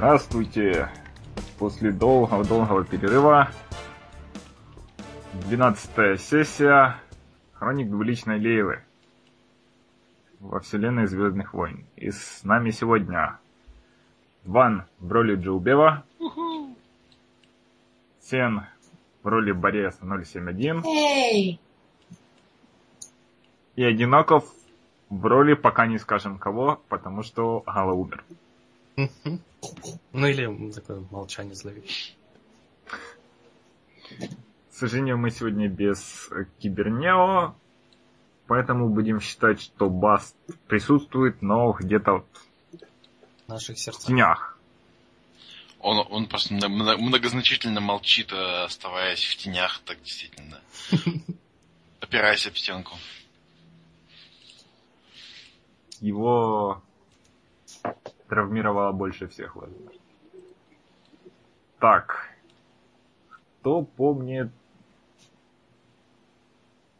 Здравствуйте! После долгого-долгого перерыва 12 сессия Хроник Двуличной Лейлы во вселенной Звездных войн. И с нами сегодня Ван в роли Джилбева, Сен в роли Бореса 071 Эй! и Одиноков в роли пока не скажем кого, потому что Гала умер. Ну или такое молчание зловещее. К сожалению, мы сегодня без Кибернео, поэтому будем считать, что Баст присутствует, но где-то В наших в сердцах. тенях. Он, он просто мно- мно- многозначительно молчит, э, оставаясь в тенях, так действительно. Опираясь об стенку. Его травмировало больше всех, возможно. Так. Кто помнит,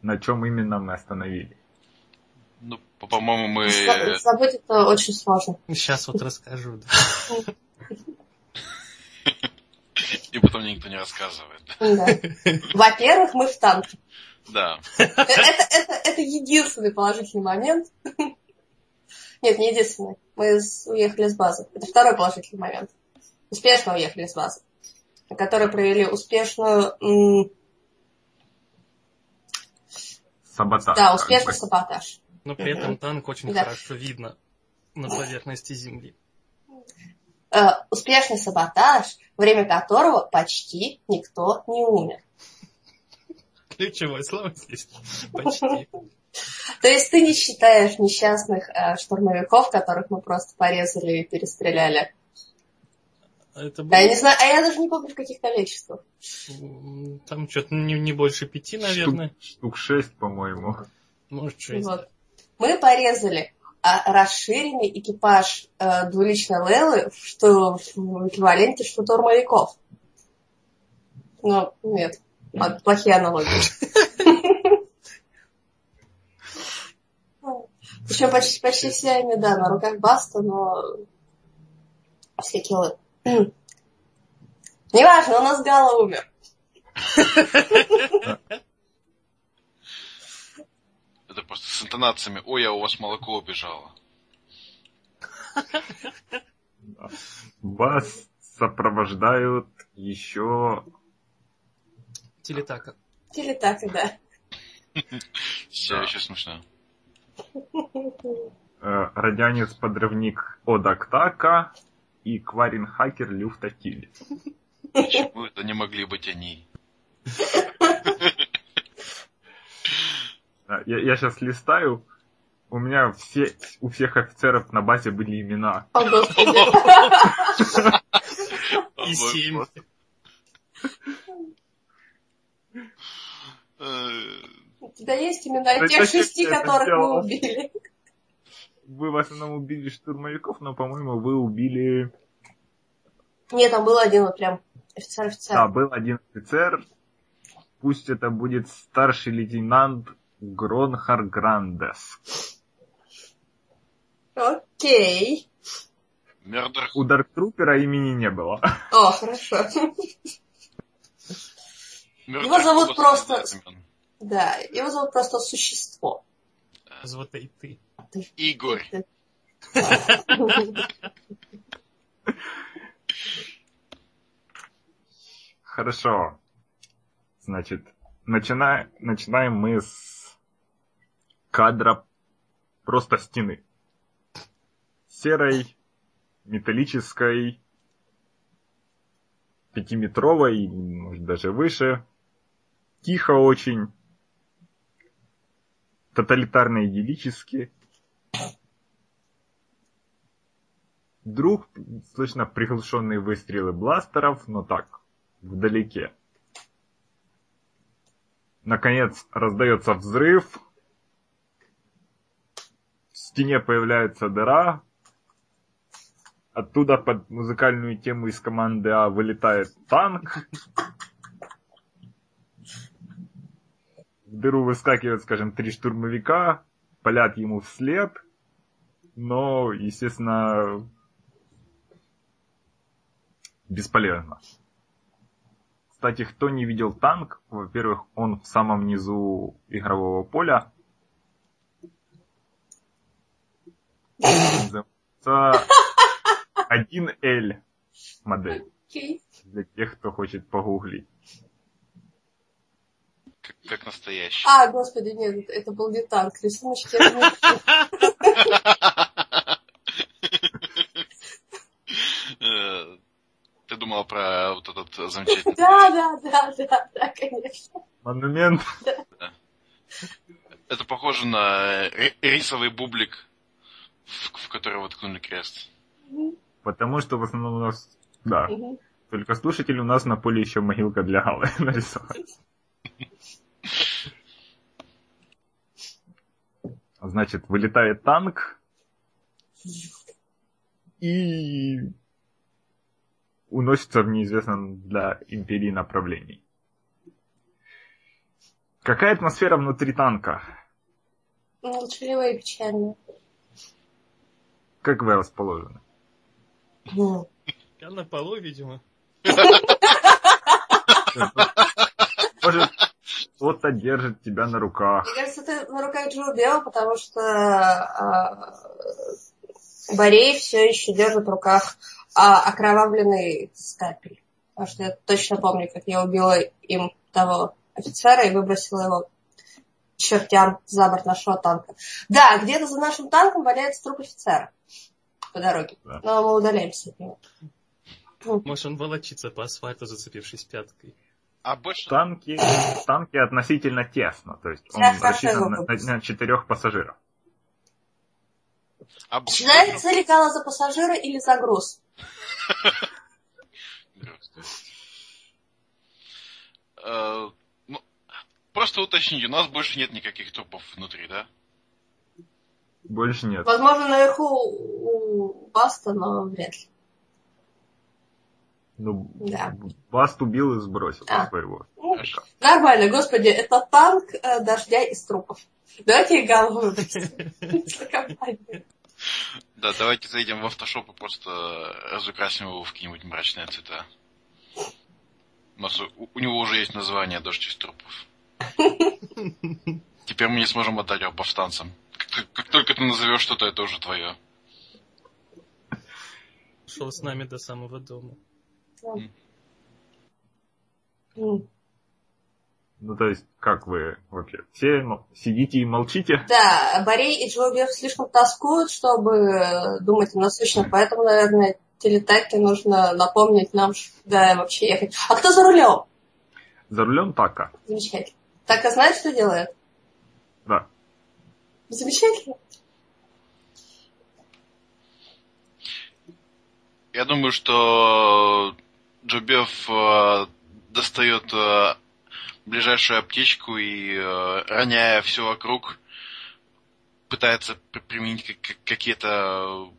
на чем именно мы остановились? Ну, по- по-моему, мы... За- Забыть это очень сложно. Сейчас вот расскажу. да. И потом никто не рассказывает. Да. Во-первых, мы в танке. Да. Это, это, это единственный положительный момент. Нет, не единственный. Мы уехали с базы. Это второй положительный момент. Успешно уехали с базы. Которые провели успешную... м, Саботаж. Да, как успешный бы. саботаж. Но при этом танк очень Да. хорошо видно на поверхности земли. Э, успешный саботаж, время которого почти никто не умер. Ключевое слово здесь. Почти. То есть ты не считаешь несчастных э, штурмовиков, которых мы просто порезали и перестреляли. Это Да, я не было... знаю, а я даже не помню в каких количествах. Там что-то не, не больше пяти, наверное. Штук, штук шесть, по-моему. Может, шесть. Вот. Мы порезали а, расширенный экипаж э, двуличной Лелы, что в эквиваленте штурмовиков. Ну, нет, а, плохие аналогии. Причем почти, почти все они, да, на руках Баста, но все киллы. Неважно, у нас Гала умер. Это просто с интонациями «Ой, а у вас молоко убежало». Вас сопровождают еще Телетака. Или так, да. Все еще смешно. Э, радианец-подрывник Одактака и Кварин-хакер Люфтакиль. Почему это не могли быть они? Я, я сейчас листаю, у меня все, у всех офицеров на базе были имена. О. И семь. У тебя есть имена Да тех шести, это которых мы убили? Вы в основном убили штурмовиков, но, по-моему, вы убили... Нет, там был один вот прям офицер-офицер. Да, был один офицер. Пусть это будет старший лейтенант Гронхар Грандес. Окей. Мердер. У Дарктрупера имени не было. О, хорошо. Его зовут просто- имен. Да, его зовут просто Существо. Вот и ты. Игорь. Хорошо. Значит, начина... начинаем мы с кадра просто стены. Серой, металлической, пятиметровой, может даже выше. Тихо очень. Тоталитарно идиллически. Вдруг слышно приглушенные выстрелы бластеров, но так, вдалеке. Наконец раздается взрыв. В стене появляется дыра. Оттуда под музыкальную тему из команды А вылетает танк. В дыру выскакивают, скажем, три штурмовика, палят ему вслед. Но, естественно, бесполезно. Кстати, кто не видел танк, во-первых, он в самом низу игрового поля. Называется 1L модель. Для тех, кто хочет погуглить. Как, как настоящий. А, господи, нет, это был не танк. Рисуночки. это не- Ты думала про вот этот замечательный... Да, да, да, да, да, конечно. Монумент. Это похоже на ри- рисовый бублик, в, который воткнули крест. Потому что в основном у нас... Да. Только слушатели у нас на поле еще могилка для Галы нарисована. Значит, вылетает танк и уносится в неизвестном для империи направлении. Какая атмосфера внутри танка? Молчаливая и печальная. Как вы расположены? Я на полу, видимо. Может, кто-то держит тебя на руках. Мне кажется, ты на руках Джо Бел, потому что а, Борей все еще держит в руках а, окровавленный скальпель. Потому что я точно помню, как я убила им того офицера и выбросила его чертям за борт нашего танка. Да, где-то за нашим танком валяется труп офицера по дороге. Да. Но мы удаляемся от него. Может, он волочится по асфальту, зацепившись пяткой. А больше... Танки, танки относительно тесно, то есть он хорошо рассчитан на, на- на четырех пассажиров. а Считается ли гала за пассажира или за груз? Э, ну, просто уточните, у нас больше нет никаких трупов внутри, да? Больше нет. Возможно, наверху у Баста, но вряд ли. Ну, Да. Баст убил и сбросил А. своего. Ну, Хорошо. Нормально, господи, это танк э, дождя из трупов. Давайте. За компанию. Да, давайте зайдем в автошоп и просто разукрасим его в какие-нибудь мрачные цвета. У, нас, у, у него уже есть название «Дождь из трупов». Теперь мы не сможем отдать его повстанцам. Как- как только ты назовешь что-то, это уже твое. Шел с нами до самого дома. М. Ну, то есть, как вы вообще? Все ну, сидите и молчите? Да, Борей и Джоубер слишком тоскуют, чтобы э, думать о насущном, поэтому, наверное, телетаке нужно напомнить нам, да, вообще ехать. А кто за рулем? За рулем така. Замечательно. Так, а знает, что делает? Да. Замечательно. Я думаю, что Джобев э, достает э, ближайшую аптечку и, э, роняя все вокруг, пытается при- применить как- как- какие-то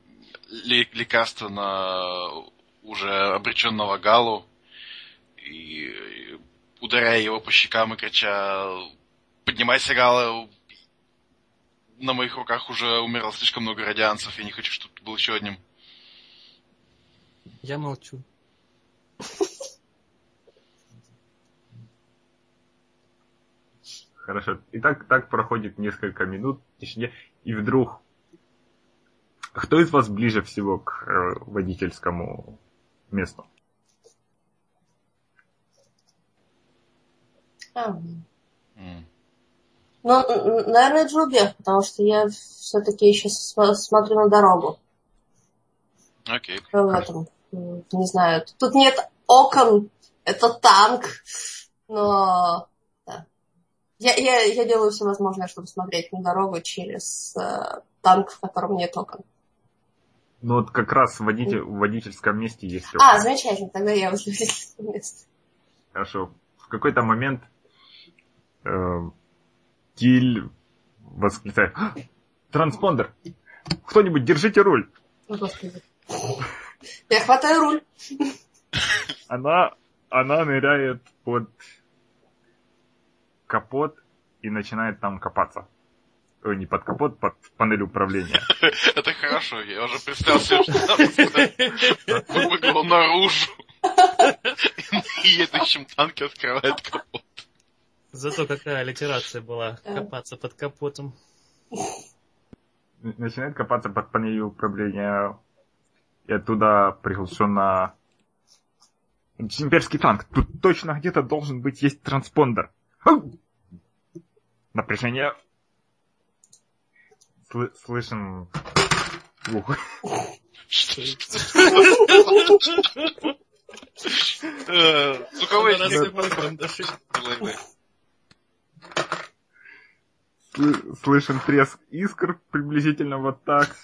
ле- лекарства на уже обреченного Галу и э, ударяя его по щекам и крича «Поднимайся, Гала! На моих руках уже умерло слишком много радианцев, я не хочу, чтобы ты был еще одним». Я молчу. Хорошо. И так, так проходит несколько минут тишине, и вдруг... Кто из вас ближе всего к э, водительскому месту? А. Ну, наверное, Джоубер, потому что я все-таки еще см- смотрю на дорогу. Окей. в этом, не знаю, тут нет окон, это танк, но. Я, я, я делаю все возможное, чтобы смотреть на дорогу через э, танк, в котором нет окон. Ну вот как раз в, водитель, в водительском месте есть А, окна. замечательно, тогда я возле водительского места. Хорошо. В какой-то момент э, Тиль восклицает. «А, Транспондер! Кто-нибудь держите руль! О, Господи. Я хватаю руль. Она, она ныряет под капот и начинает там копаться. Ой, не под капот, под панель управления. Это хорошо, я уже представил себе, что там выгло наружу. танке открывает капот. Зато какая аллитерация была. Копаться под капотом. Начинает копаться под панелью управления. И оттуда приглушенно... Имперский танк. Тут точно где-то должен быть есть транспондер. Ау! Напряжение. Слы- слышим... Ух. Что Э, Звуковой рассыпала карандаши. Слы- Слышен треск искр приблизительно вот так.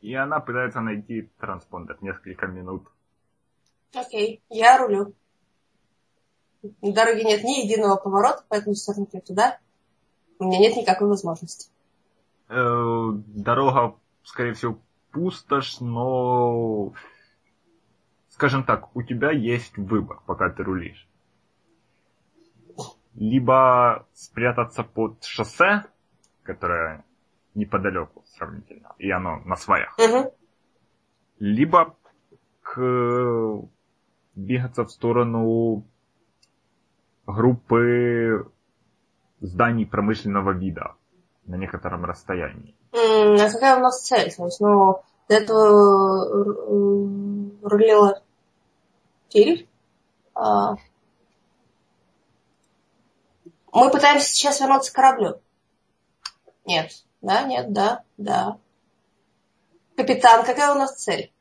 И она пытается найти транспондер несколько минут. Окей, я рулю. На дороге нет ни единого поворота, поэтому свернуть туда у меня нет никакой возможности. Э, дорога, скорее всего, пустошь, но... Скажем так, у тебя есть выбор, пока ты рулишь. Либо спрятаться под шоссе, которое неподалеку сравнительно, и оно на сваях. Мгм. Либо к... двигаться в сторону группы зданий промышленного вида на некотором расстоянии. А какая у нас цель? То ну, до этого рулила Кирилл. А, Мы пытаемся сейчас вернуться к кораблю. Нет. Да, нет, да, да. Капитан, какая у нас цель?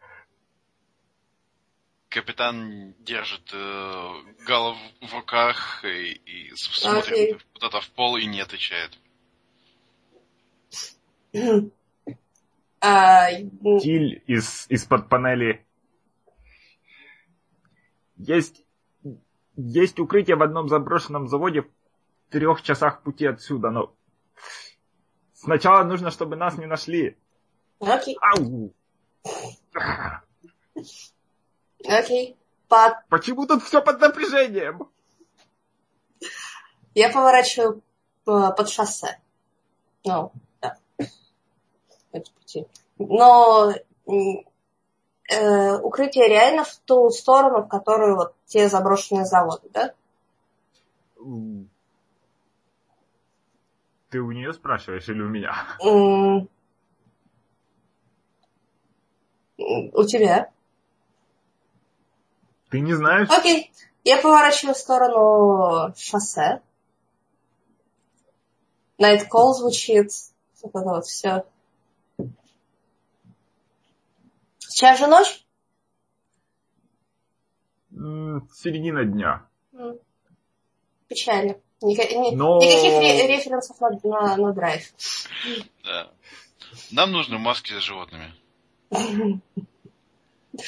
Капитан держит э, голову в руках и, и смотрит куда-то в пол и не отвечает. А, м, Тиль из, из-под панели. Есть, есть укрытие в одном заброшенном заводе в трех часах пути отсюда, но сначала нужно, чтобы нас не нашли. Окей, Ау! окей. Под Почему тут все под напряжением? Я поворачиваю э, под шоссе. Ну, да. Эти пути. Но э, укрытие реально в ту сторону, в которую вот те заброшенные заводы, да? Ты у нее спрашиваешь или у меня? У тебя. Ты не знаешь? Окей. Я поворачиваю в сторону шоссе. Night Call звучит. Вот это вот все. Сейчас же ночь? Середина дня. Печально. Ника- ни- Но- Никаких ре- референсов на, на, на драйв. Да. Нам нужны маски с животными.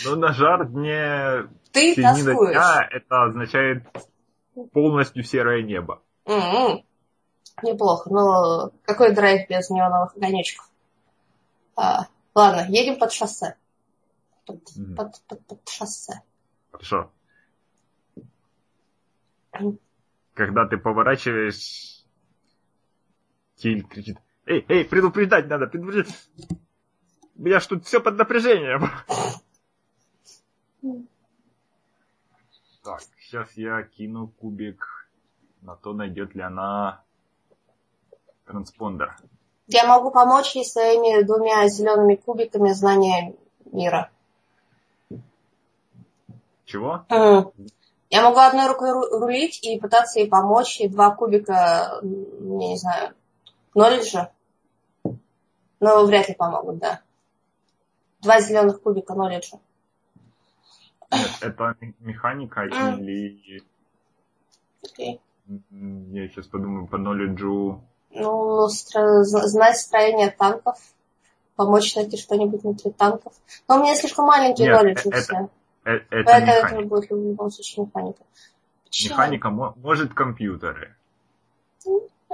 Но на жар дне Ты середина тоскуешь. дня это означает полностью серое небо. М-м. Неплохо, но какой драйв без неоновых огонечков? А, ладно, едем под шоссе. Под, Мгм. под, под, под шоссе. Хорошо. Когда ты поворачиваешь, Тиль кричит, эй, эй, предупреждать надо, предупреждать. Меня ж тут все под напряжением. Так, сейчас я кину кубик на то, найдет ли она транспондер. Я могу помочь ей своими двумя зелеными кубиками знания мира. Чего? Я могу одной рукой ру- рулить и пытаться ей помочь, и два кубика, я не знаю, нолледжа. Но вряд ли помогут, да. Два зеленых кубика нолледжа. Нет, это ме- механика А. или... Окей. м, Я сейчас подумаю по knowledge Ну, знать строение танков, помочь найти что-нибудь внутри танков. Но у меня слишком маленький Нет, нолледж и это- все. Э, Это Поэтому это механика. будет в любом случае механика. Почему? Механика мо- может компьютеры. а.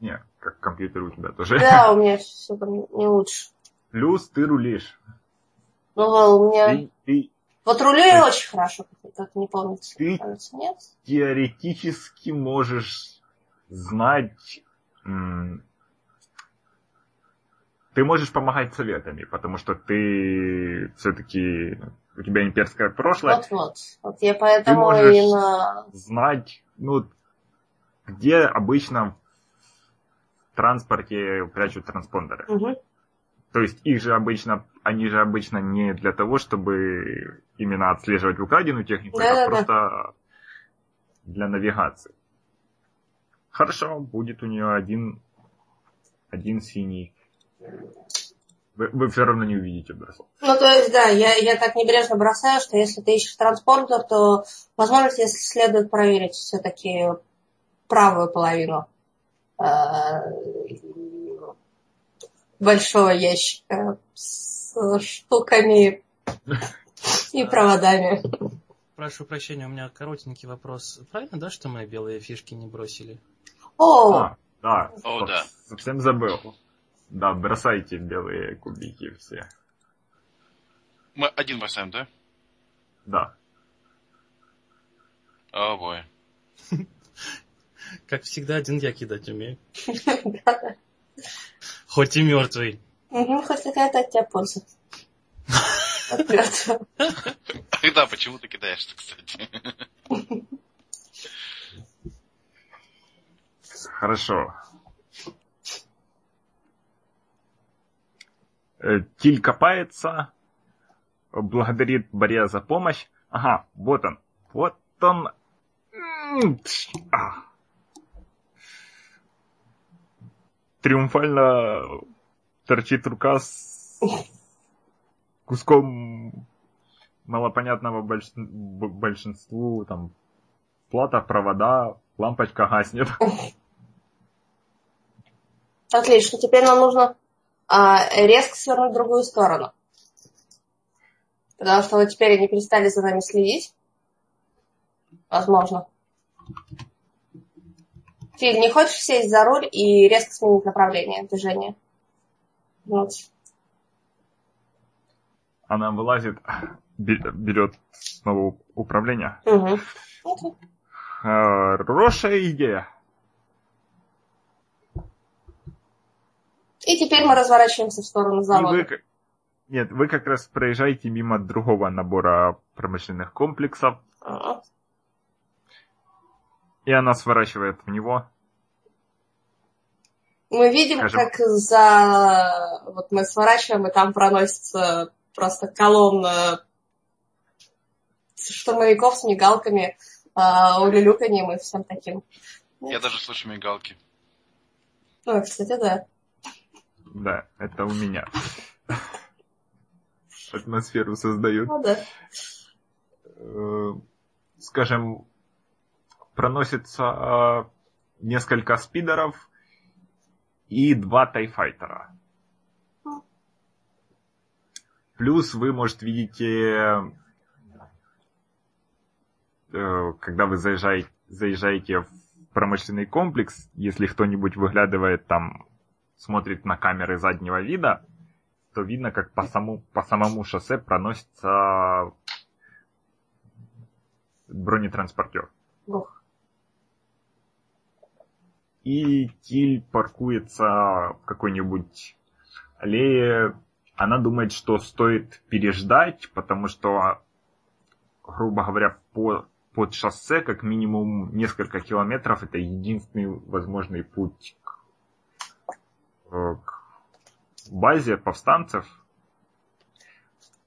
Не, как компьютеры у тебя тоже. Да, у меня все там не лучше. Плюс ты рулишь. Ну, у меня... Ты, ты Вот рулю я очень хорошо, как, не помните. Ты- Кажется, нет? теоретически можешь знать ты можешь помогать советами, потому что ты все-таки у тебя имперское прошлое. Вот, вот. Я поэтому ты можешь именно... знать, ну, где обычно в транспорте прячут транспондеры. Мгм. То есть их же обычно, они же обычно не для того, чтобы именно отслеживать украденную технику, Да-да-да. а просто для навигации. Хорошо, будет у нее один, один синий. Вы, вы все равно не увидите бросок. Ну, то есть, да, я, я так небрежно бросаю, что если ты ищешь транспортер, то, возможно, тебе следует проверить все-таки правую половину э, большого ящика с штуками и проводами. Прошу прощения, у меня коротенький вопрос. Правильно, да, что мы белые фишки не бросили? О, А, да, О, да. совсем забыл. Да, бросайте белые кубики все. Мы один бросаем, да? Да. О, бой. Как всегда, один я кидать умею. да. Хоть и мертвый. Мгм, хоть какая-то от тебя польза. От мертвого. Ах да, почему ты кидаешь-то, кстати? Хорошо. Э, Тиль копается, благодарит Боря за помощь. Ага, вот он. Вот он. А. Триумфально торчит рука с куском малопонятного больш- большинству там плата, провода, лампочка гаснет. Отлично, теперь нам нужно а, резко свернуть в другую сторону. Потому что вот теперь они перестали за нами следить. Возможно. Филь, не хочешь сесть за руль и резко сменить направление движения? Вот. Она вылазит, бе- берет снова управление. Окей. Хорошая идея. И теперь мы разворачиваемся в сторону И завода. вы, нет, вы как раз проезжаете мимо другого набора промышленных комплексов, Ага. И она сворачивает в него. Мы видим, Скажем- как за... Вот мы сворачиваем, и там проносится просто колонна штурмовиков с мигалками, а, улюлюканьем и всем таким. Я даже слышу мигалки. Ну, кстати, да. Да, это у меня. Атмосферу создают. Ну да. Э, Скажем, проносится э, несколько спидеров и два тайфайтера. Плюс вы, может, видите, э, когда вы заезжаете, заезжаете в промышленный комплекс, если кто-нибудь выглядывает там, смотрит на камеры заднего вида, то видно, как по, саму, по самому шоссе проносится бронетранспортер. Ух. И Тиль паркуется в какой-нибудь аллее. Она думает, что стоит переждать, потому что, грубо говоря, по, под шоссе как минимум несколько километров это единственный возможный путь к, э, к базе повстанцев.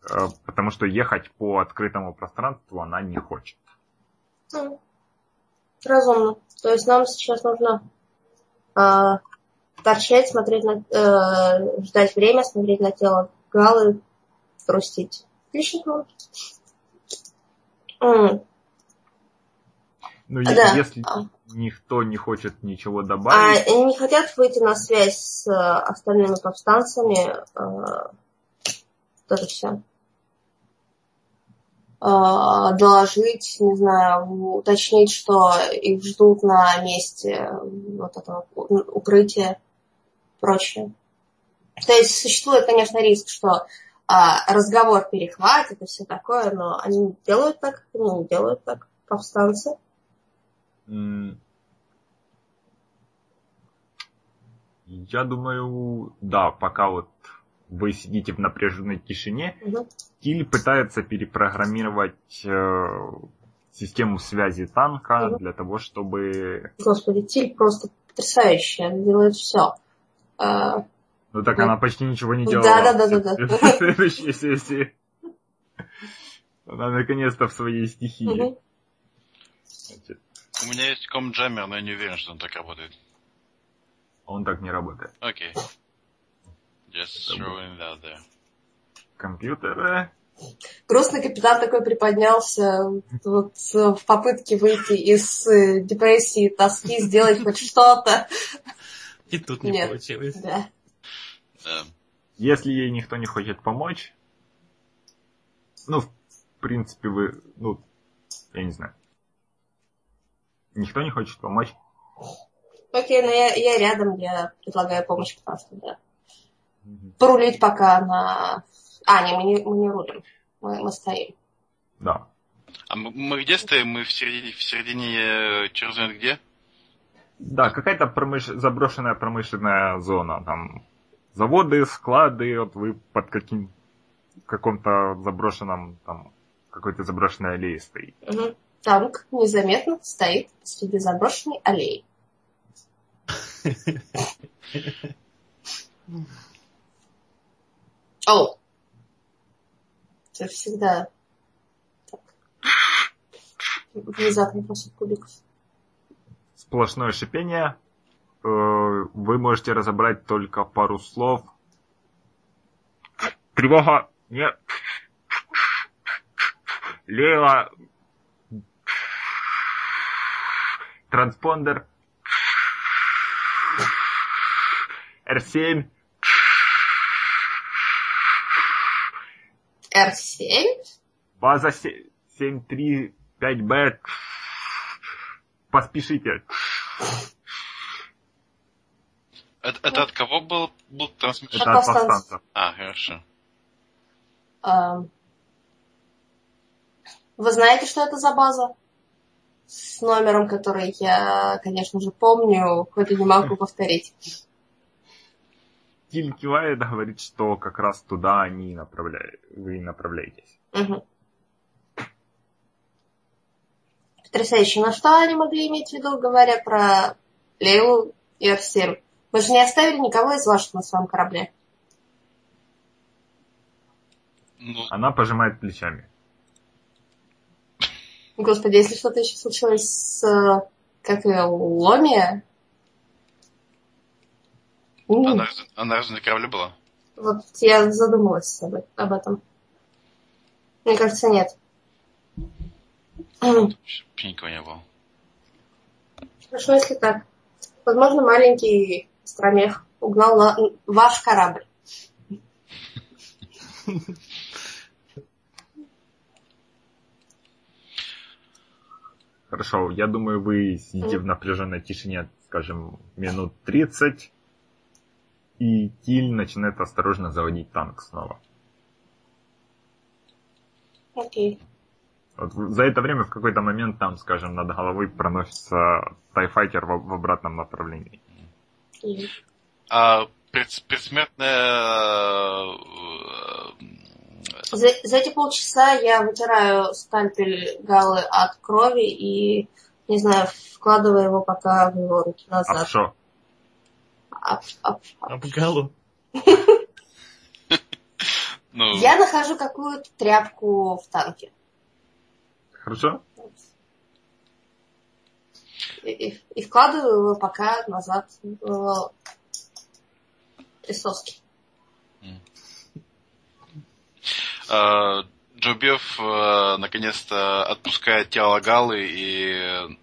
Э, Потому что ехать по открытому пространству она не хочет. Ну, Разумно. То есть нам сейчас нужно торчать, смотреть на... э, ждать время, смотреть на тело Галы, грустить. Отлично. Ну, Да. если А. никто не хочет ничего А добавить, они не хотят выйти на связь с э, остальными повстанцами? э, это все. Доложить, не знаю, уточнить, что их ждут на месте вот этого укрытия, прочее. То есть существует, конечно, риск, что а, разговор перехватит и все такое, но они делают так, они не делают так, повстанцы. м, Я думаю, да, пока вот вы сидите в напряженной тишине, Мгм. Тиль пытается перепрограммировать э, систему связи танка Мгм. для того, чтобы... Господи, Тиль просто потрясающая, она делает все. Ну так Да. она почти ничего не Да, делала. да, да, да, да. В следующей сессии. Она наконец-то в своей стихии. Значит, У меня есть комджаммер, но я не уверен, что он так работает. он так не работает. Окей. Just throwing it out there. Компьютеры. Грустный капитан такой приподнялся вот, в попытке выйти из э, депрессии, тоски, сделать хоть что-то. И тут не Нет. получилось. Да. Да. Если ей никто не хочет помочь, ну, в принципе, вы, ну, я не знаю. Никто не хочет помочь. Окей, но я, я рядом, я предлагаю помощь, потому что, да. Порулить пока на... А, не, мы не, мы не рулим. Мы, мы стоим. Да. А мы, мы где стоим? Мы в середине, в середине э, знает где? Да, какая-то промыш... заброшенная промышленная зона. Там заводы, склады, вот вы под каким каком-то заброшенном, там, какой-то заброшенной аллее стоите. Мгм. Танк незаметно стоит посреди заброшенной аллеи. Оу. Это всегда так. Внезапно после кубиков. Сплошное шипение. Э, Вы можете разобрать только пару слов. Тревога! Нет! Лево! Транспондер. R7. R7? База 735Б. Поспешите. Это, это от кого был, был трансмиссия? Это От повстанцев. А, хорошо. Ам. Вы знаете, что это за база? С номером, который я, конечно же, помню, хоть и не могу повторить. Тиль кивает, говорит, что как раз туда они направляют, вы направляетесь. Мгм. Потрясающе. Но что они могли иметь в виду, говоря про Лейлу и Арсем? Вы же не оставили никого из ваших на своем корабле. Ну, Она пожимает плечами. Господи, если что-то еще случилось с... э, Как ее, Ломия? Она, она разве на корабле была? Вот я задумалась об, об этом. Мне кажется, нет. Никого не было. Хорошо, если так. Возможно, маленький стромех угнал на- ваш корабль. Хорошо, я думаю, вы сидите в напряженной тишине, скажем, минут 30, и Тиль начинает осторожно заводить танк снова. Окей. Вот в- за это время в какой-то момент там, скажем, над головой проносится Тайфайтер в, в обратном направлении. А пред- предсмертная... э, За, за эти полчаса я вытираю скальпель Галы от крови и, не знаю, вкладываю его пока в его руки А назад. Ап, ап, Об Галу. ну, Я нахожу какую-то тряпку в танке. Хорошо? И, и- вкладываю его пока назад в присоски. э, Джо Бефф, э, наконец-то отпускает тело Галы и...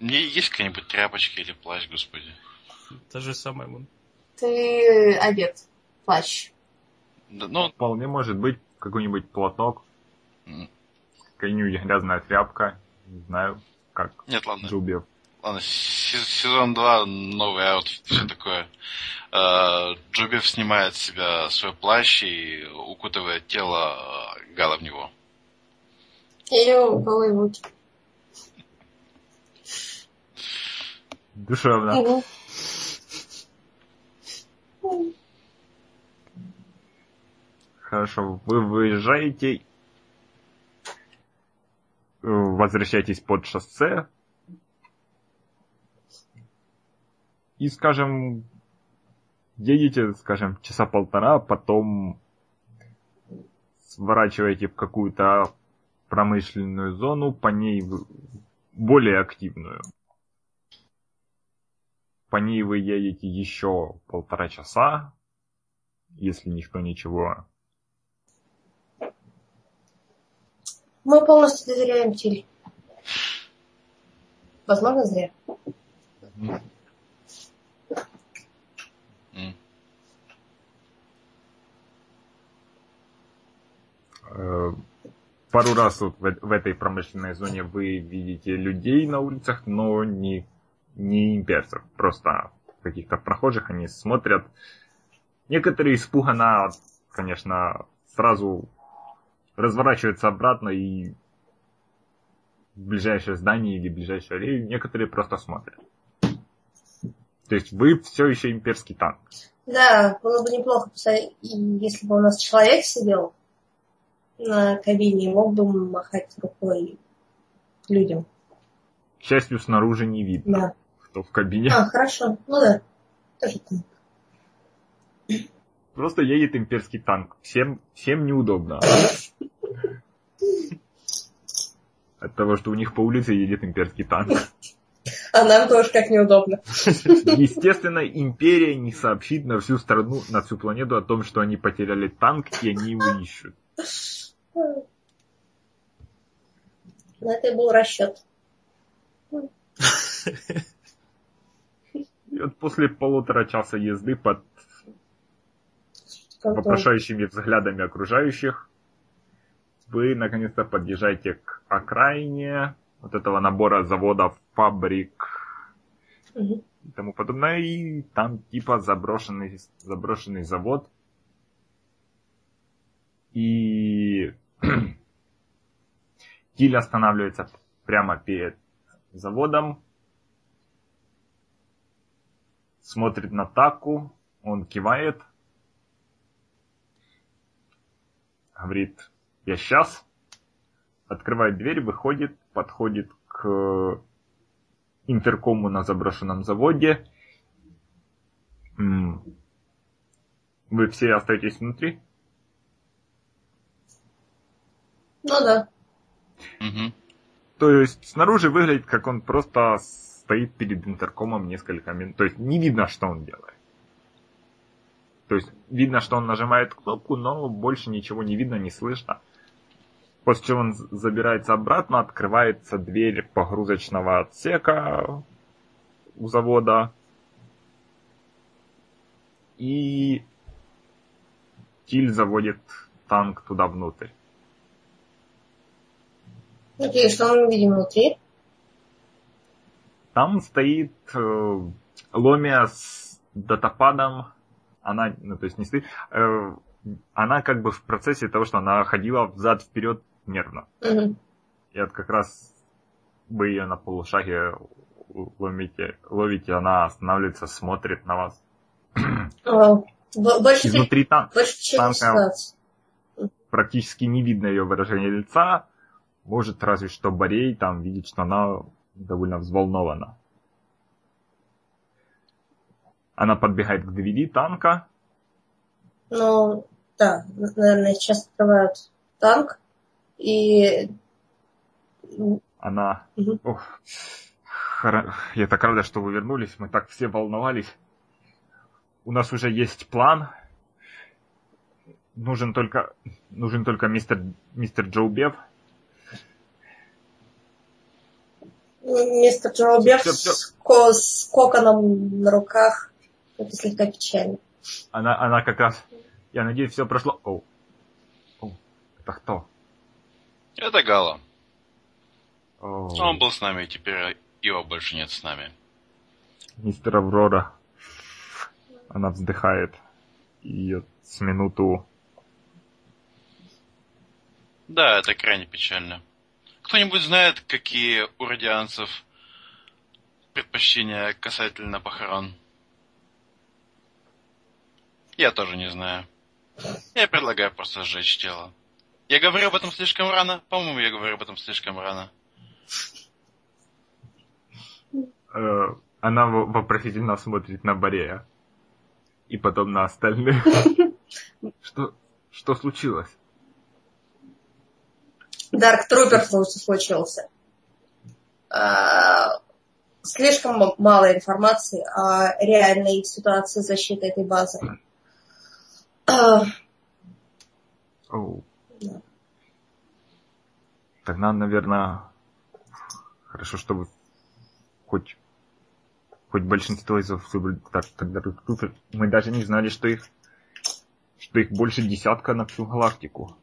Мне есть какая-нибудь тряпочка или плащ, господи? То же самое. вон. Ты одет. Плащ. Да, ну, Вполне может быть какой-нибудь платок, м, какая-нибудь грязная тряпка, не знаю, как нет, ладно. Джубев. Ладно, се- сезон 2, новый outfit, все такое. Э, Джубев снимает с себя свой плащ и укутывает тело э, Гала в него. Или голые душевно. Хорошо, вы выезжаете, э, возвращаетесь под шоссе, и, скажем, едете, скажем, часа полтора, потом сворачиваете в какую-то промышленную зону, по ней более активную. По ней вы едете еще полтора часа, если никто ничего. Мы полностью доверяем Тиль. Возможно, зря. Э, Пару раз вот в, в этой промышленной зоне вы видите людей на улицах, но не, не имперцев, просто каких-то прохожих, они смотрят. Некоторые испуганно, конечно, сразу разворачиваются обратно и в ближайшее здание или ближайшую аллею, некоторые просто смотрят. То есть вы все еще имперский танк. Да, было бы неплохо, если бы у нас человек сидел на кабине мог бы махать рукой людям. К счастью, снаружи не видно, Да. Кто в кабине. А, хорошо. Ну да. Тоже так. Просто едет имперский танк. Всем, всем неудобно. От того, что у них по улице едет имперский танк. А нам тоже как неудобно. Естественно, империя не сообщит на всю страну, на всю планету о том, что они потеряли танк, и они его ищут. На это и был расчет. После полутора часа езды под вопрошающими взглядами окружающих, вы наконец-то подъезжаете к окраине вот этого набора заводов, фабрик и тому подобное, и там типа заброшенный, заброшенный завод. И Тиль останавливается прямо перед заводом, смотрит на Таку, он кивает, говорит, я сейчас, открывает дверь, выходит, подходит к интеркому на заброшенном заводе. Вы все остаетесь внутри? Ну да. То есть снаружи выглядит, как он просто стоит перед интеркомом несколько минут. То есть не видно, что он делает. То есть видно, что он нажимает кнопку, но больше ничего не видно, не слышно. После чего он забирается обратно, открывается дверь погрузочного отсека у завода. И Тиль заводит танк туда внутрь. Окей, что мы видим внутри? Там стоит э, Ломия с датападом. Она, ну то есть не стоит, э, она как бы в процессе того, что она ходила взад-вперед нервно. Мгм. И вот как раз вы ее на полушаге ловите, ловите, она останавливается, смотрит на вас. А, Больше, Изнутри там больше танка. практически не видно ее выражение лица. Может разве что Борей там видит, что она довольно взволнована. Она подбегает к двери танка, Ну, да, наверное, сейчас открывают танк. И Она... Мгм. Ох, хоро- я так рада, что вы вернулись. Мы так все волновались. У нас уже есть план. Нужен только... Нужен только мистер, мистер Джоу Бев. Мистер Джоубер с, ко- с коконом на руках. Это слегка печально. Она, она как раз... Я надеюсь, все прошло... О, О, это кто? Это Гала. О, Он был с нами, теперь его больше нет с нами. Мистер Аврора. Она вздыхает. И вот с минуту... Да, это крайне печально. Кто-нибудь знает, какие у радианцев предпочтения касательно похорон? Я тоже не знаю. Я предлагаю просто сжечь тело. Я говорю об этом слишком рано? По-моему, я говорю об этом слишком рано. Э, Она вопросительно смотрит на Борея. И потом на остальных. Что, что случилось? Дарк Трупер случился. А, Слишком мало информации о реальной ситуации защиты этой базы. Оу. Да. Тогда, наверное, хорошо, чтобы хоть хоть большинство из вас выбрали так, тогда тут мы даже не знали, что их что их больше десятка на всю галактику.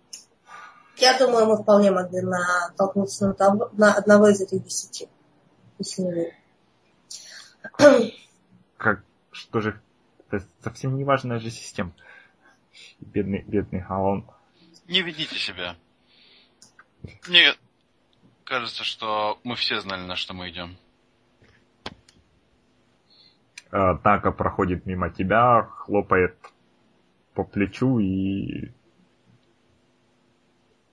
Я думаю, мы вполне могли натолкнуться на, того- на одного из этих десяти. Если не вы. Как, что же, это совсем не важная же система. Бедный, бедный Галон. Не ведите себя. Мне кажется, что мы все знали, на что мы идем. А, Така проходит мимо тебя, хлопает по плечу и...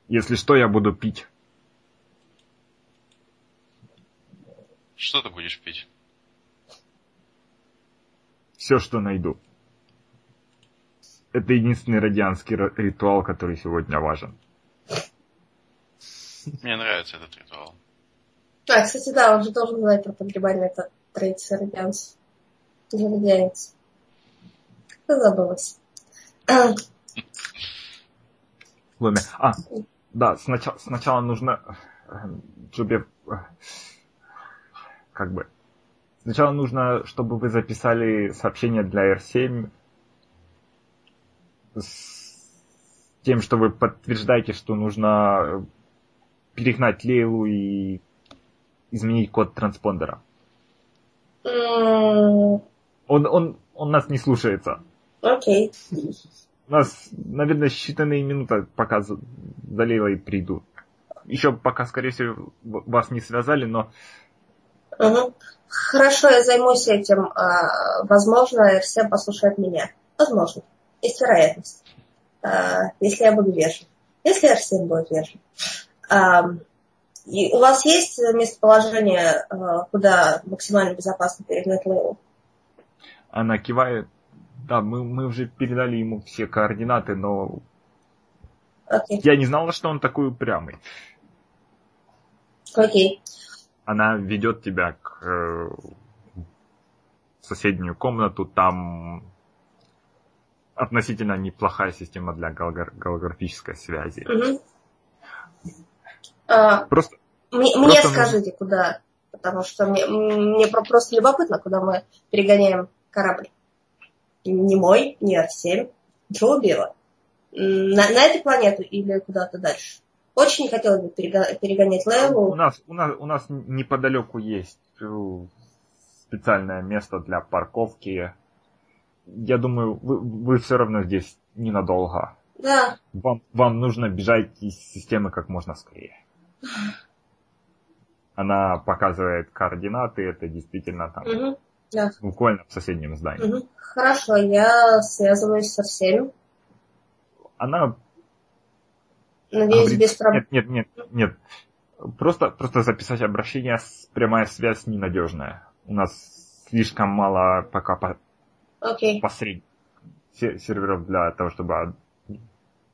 Если что, я буду пить. Что ты будешь пить? Все, что найду. Это единственный радианский ра- ритуал, который сегодня важен. Мне нравится этот ритуал. А, кстати, да, он же должен знать про погребальные та- традиции радианцев. Или радианец. Как забылась. Ломе. А, да, сначала, сначала нужно... э, Как бы... Сначала нужно, чтобы вы записали сообщение для R7 с тем, что вы подтверждаете, что нужно перегнать Лейлу и изменить код транспондера. Он, он, он нас не слушается. Окей. У нас, наверное, считанные минуты, пока за, Лейлой придут. Еще пока, скорее всего, вас не связали, но Мгм. Хорошо, я займусь этим. А, Возможно, РСМ послушает меня. Возможно. Есть вероятность. А, Если я буду вежлив. Если РСМ будет вежлив. А, и У вас есть местоположение, куда максимально безопасно перегнать Лейлу? она кивает. Да, мы, мы уже передали ему все координаты, но Окей. я не знала, что он такой упрямый. Окей. Она ведет тебя к э, соседнюю комнату, там относительно неплохая система для галгар- голографической связи. А, Просто Мне, мне Просто скажите, куда. Потому что мне, мне про- просто любопытно, куда мы перегоняем корабль. Не мой, не Р-7. Джо убила. На, на эту планету или куда-то дальше. Очень не хотела бы перего- перегонять у Лейлу. нас, у нас, у нас неподалеку есть э, специальное место для парковки. Я думаю, вы, вы все равно здесь ненадолго. Да, Вам, вам нужно бежать из системы как можно скорее. Она показывает координаты, это действительно там мгм, да. буквально в соседнем здании. мгм. Хорошо, я связываюсь со всеми. Она Надеюсь, говорит, без проблем. нет, нет, нет, нет. Просто, просто записать обращение, с- прямая связь ненадежная. У нас слишком мало пока по, Окей. посред се- серверов для того, чтобы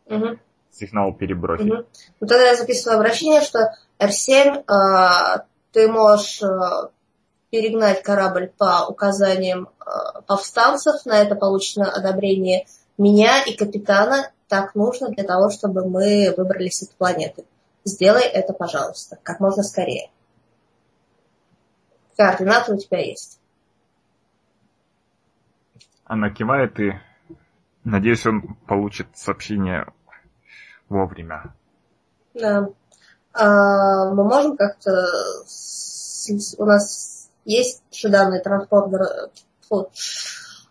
Мгм. сигнал перебросить. Мгм. Ну, тогда я записываю обращение, что R7, а, ты можешь а, перегнать корабль по указаниям а, повстанцев, на это получено одобрение меня и капитана, так нужно для того, чтобы мы выбрались с этой планеты. Сделай это, пожалуйста, как можно скорее. Координаты у тебя есть. Она кивает и надеюсь, он получит сообщение вовремя. Да. А, мы можем как-то... У нас есть данные транспортера... фу,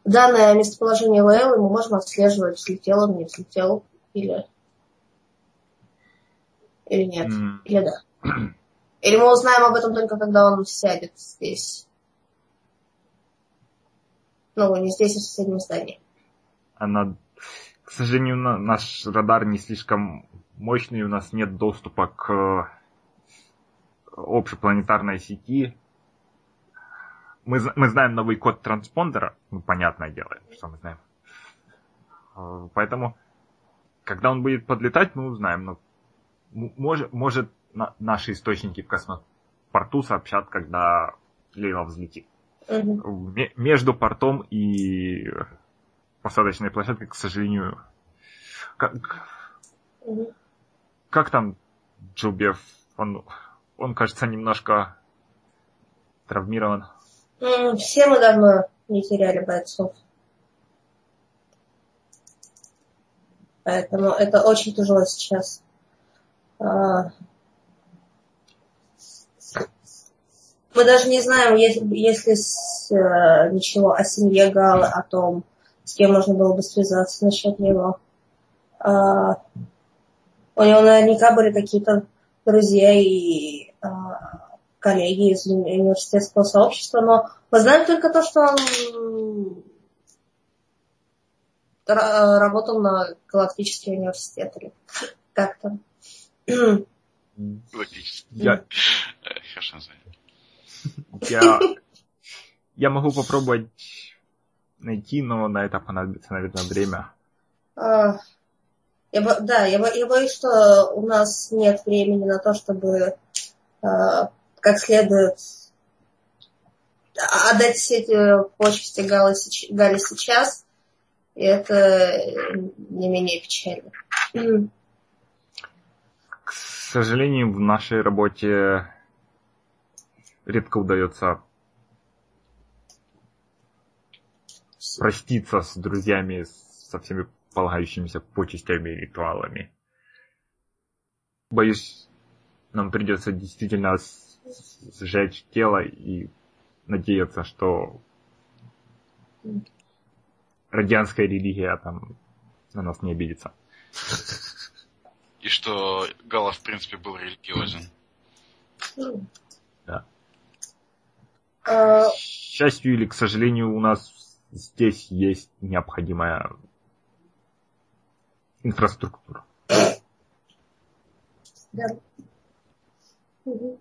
Данное местоположение Лейлы мы можем отслеживать, взлетел он, не взлетел, или... Или нет. М, Или да. Или мы узнаем об этом только когда он сядет здесь. Ну, не здесь, а в соседнем здании. Она, к сожалению, на- наш радар не слишком мощный, у нас нет доступа к э, общепланетарной сети. Мы, мы знаем новый код транспондера, ну, понятное дело, что мы знаем. Э, Поэтому, когда он будет подлетать, мы узнаем. Но м- может, может на- наши источники в космопорту сообщат, когда Лейла взлетит. Мгм. Ме- между портом и посадочной площадкой, к сожалению, как, Мгм. как там Джубев? Он, он, кажется, немножко травмирован. Все мы давно не теряли бойцов. Поэтому это очень тяжело сейчас. А, Мы даже не знаем, есть, есть ли с- э, ничего о семье Галы, о том, с кем можно было бы связаться насчет него. А, У него наверняка были какие-то друзья и а, коллеги из уни- университетского сообщества, но мы знаем только то, что он ра- работал на Галактический университет или как там. Логически. Я, Э, Хорошо я, я могу попробовать найти, но на это понадобится, наверное, время. А, Я, бо- да, я, бо- я боюсь, что у нас нет времени на то, чтобы а, как следует отдать все эти почести Гале, сеч- Гале сейчас. И это не менее печально. К сожалению, в нашей работе редко удается проститься с друзьями, со всеми полагающимися почестями и ритуалами. Боюсь, нам придется действительно сжечь тело и надеяться, что радианская религия там на нас не обидится. И что Гала, в принципе, был религиозен. Да. А, К счастью или к сожалению, у нас здесь есть необходимая инфраструктура. да. Мгм.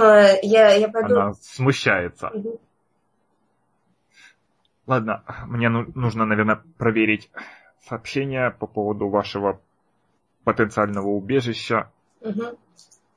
А, Я, я пойду. Она смущается. Мгм. Ладно, мне ну- нужно, наверное, проверить сообщение по поводу вашего потенциального убежища. Мгм.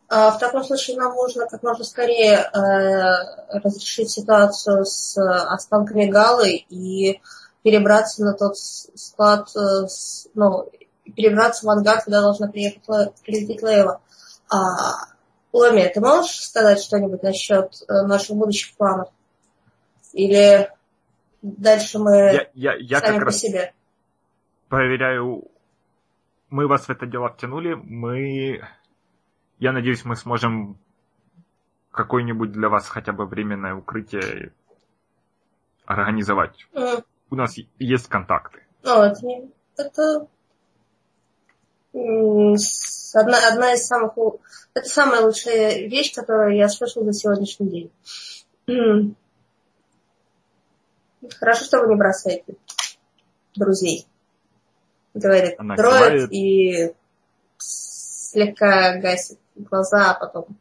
А, В таком случае нам нужно как можно скорее э, разрешить ситуацию с останками Галы и перебраться на тот склад, э, с- ну, перебраться в ангар, куда должна приехать Ле- прилететь Лейла. А, Ломи, ты можешь сказать что-нибудь насчет э, наших будущих планов? Или дальше мы Я, я, я сами как по себе? проверяю. Мы вас в это дело втянули. Мы... Я надеюсь, мы сможем какое-нибудь для вас хотя бы временное укрытие организовать. М. У нас есть контакты. Ну, это, это одна, одна из самых... Это самая лучшая вещь, которую я слышал за сегодняшний день. Хорошо, что вы не бросаете друзей. Говорит Она дроид кивает. и слегка гасит глаза, а потом...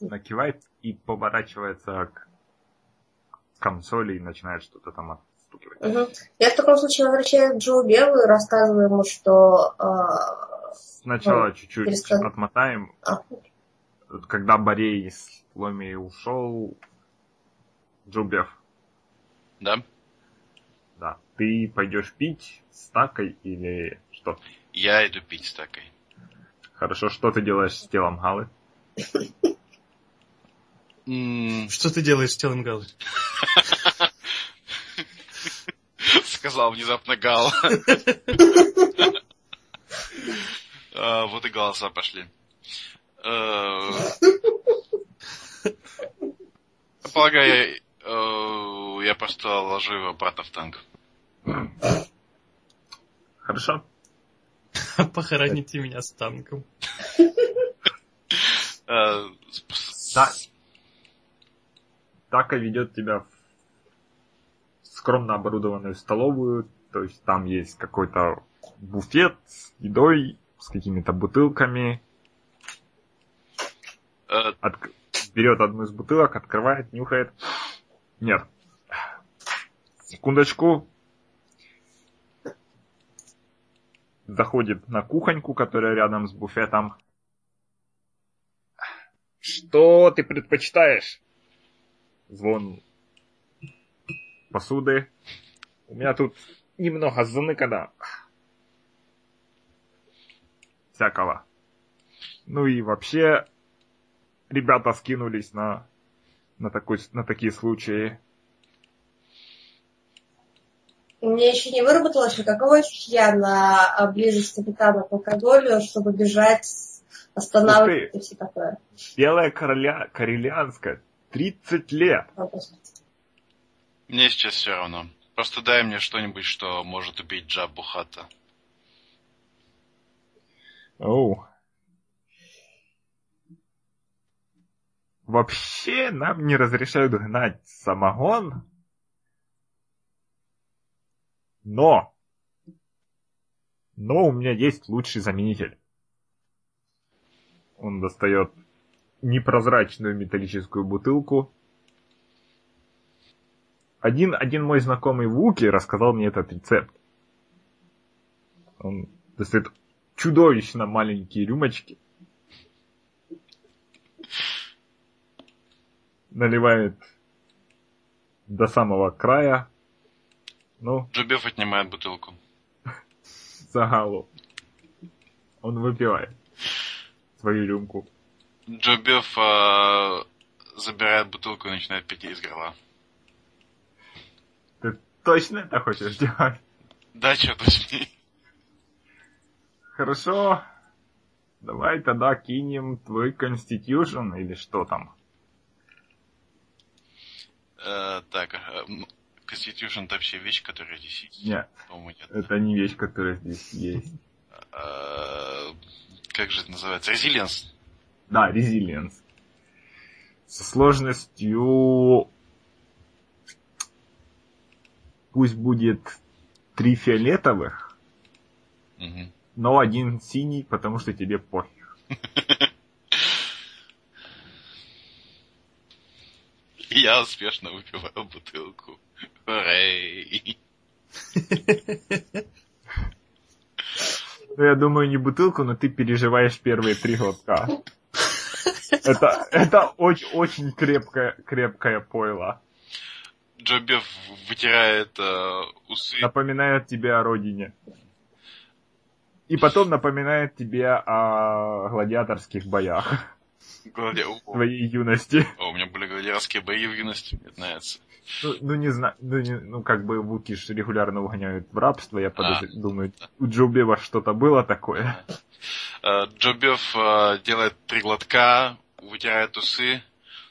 Она кивает и поворачивается к консоли и начинает что-то там отстукивать. Мгм. Я в таком случае возвращаюсь к Джо Беллу и рассказываю ему, что... а, Сначала Ну, чуть-чуть пересказ- отмотаем. а, Когда Борей с Ломи ушел, Джубев, Да? да, ты пойдешь пить с такой или что? Я иду пить с такой. Хорошо, что ты делаешь с телом Галы? Что ты делаешь с телом Галы? Сказал внезапно Гал. А, Вот и голоса пошли. Э, Полагаю, я, э, я просто ложу его обратно в танк. Хорошо? Похороните меня с танком. Э, Да. Така ведет тебя в скромно оборудованную столовую, то есть там есть какой-то буфет с едой, с какими-то бутылками. Э, Отк- Берет одну из бутылок, открывает, нюхает. Нет. Секундочку. Заходит на кухоньку, которая рядом с буфетом. Что ты предпочитаешь? Звон посуды. У меня тут немного заныкано. Всякого. Ну и вообще, ребята скинулись на, на, такой, на такие случаи. Мне еще не выработалось никакого чутья на а, близость капитана к алкоголю, чтобы бежать, останавливать и все такое. Белая короля, карелианская. 30 лет. Вопрос. Мне сейчас все равно. Просто дай мне что-нибудь, что может убить Джабу Хата. Оу. Вообще нам не разрешают гнать самогон. Но. Но у меня есть лучший заменитель. Он достает непрозрачную металлическую бутылку. Один, один мой знакомый Вуки рассказал мне этот рецепт. Он достает чудовищно маленькие рюмочки. Наливает до самого края. Ну, Джобев отнимает бутылку. за галу. Он выпивает свою рюмку. Джобев э, забирает бутылку и начинает пить из горла. Ты точно это хочешь делать? Да, черт возьми. Хорошо. Давай тогда кинем твой Constitution или что там. Э, так, э, Constitution это вообще вещь, которая здесь есть? Нет, нет. это не вещь, которая здесь есть. Э, как же это называется? Резилиенс. Да, Resilience. Со сложностью... Пусть будет три фиолетовых, Мгм. но один синий, потому что тебе пофиг. Я успешно выпиваю бутылку. Урей. Ну, я думаю, не бутылку, но ты переживаешь первые три глотка. Это, это очень, очень крепкое, крепкое пойло. Джобев вытирает э, усы. Напоминает тебе о родине. И потом напоминает тебе о гладиаторских боях Глади- твоей юности. о, у меня были гладиаторские бои в юности, мне нравится. Ну, ну, не знаю, ну, не- ну, как бы Вуки ж регулярно угоняют в рабство, я подозр- думаю, у Джоубева что-то было такое. Э, Джобев э, делает три глотка, вытирает усы,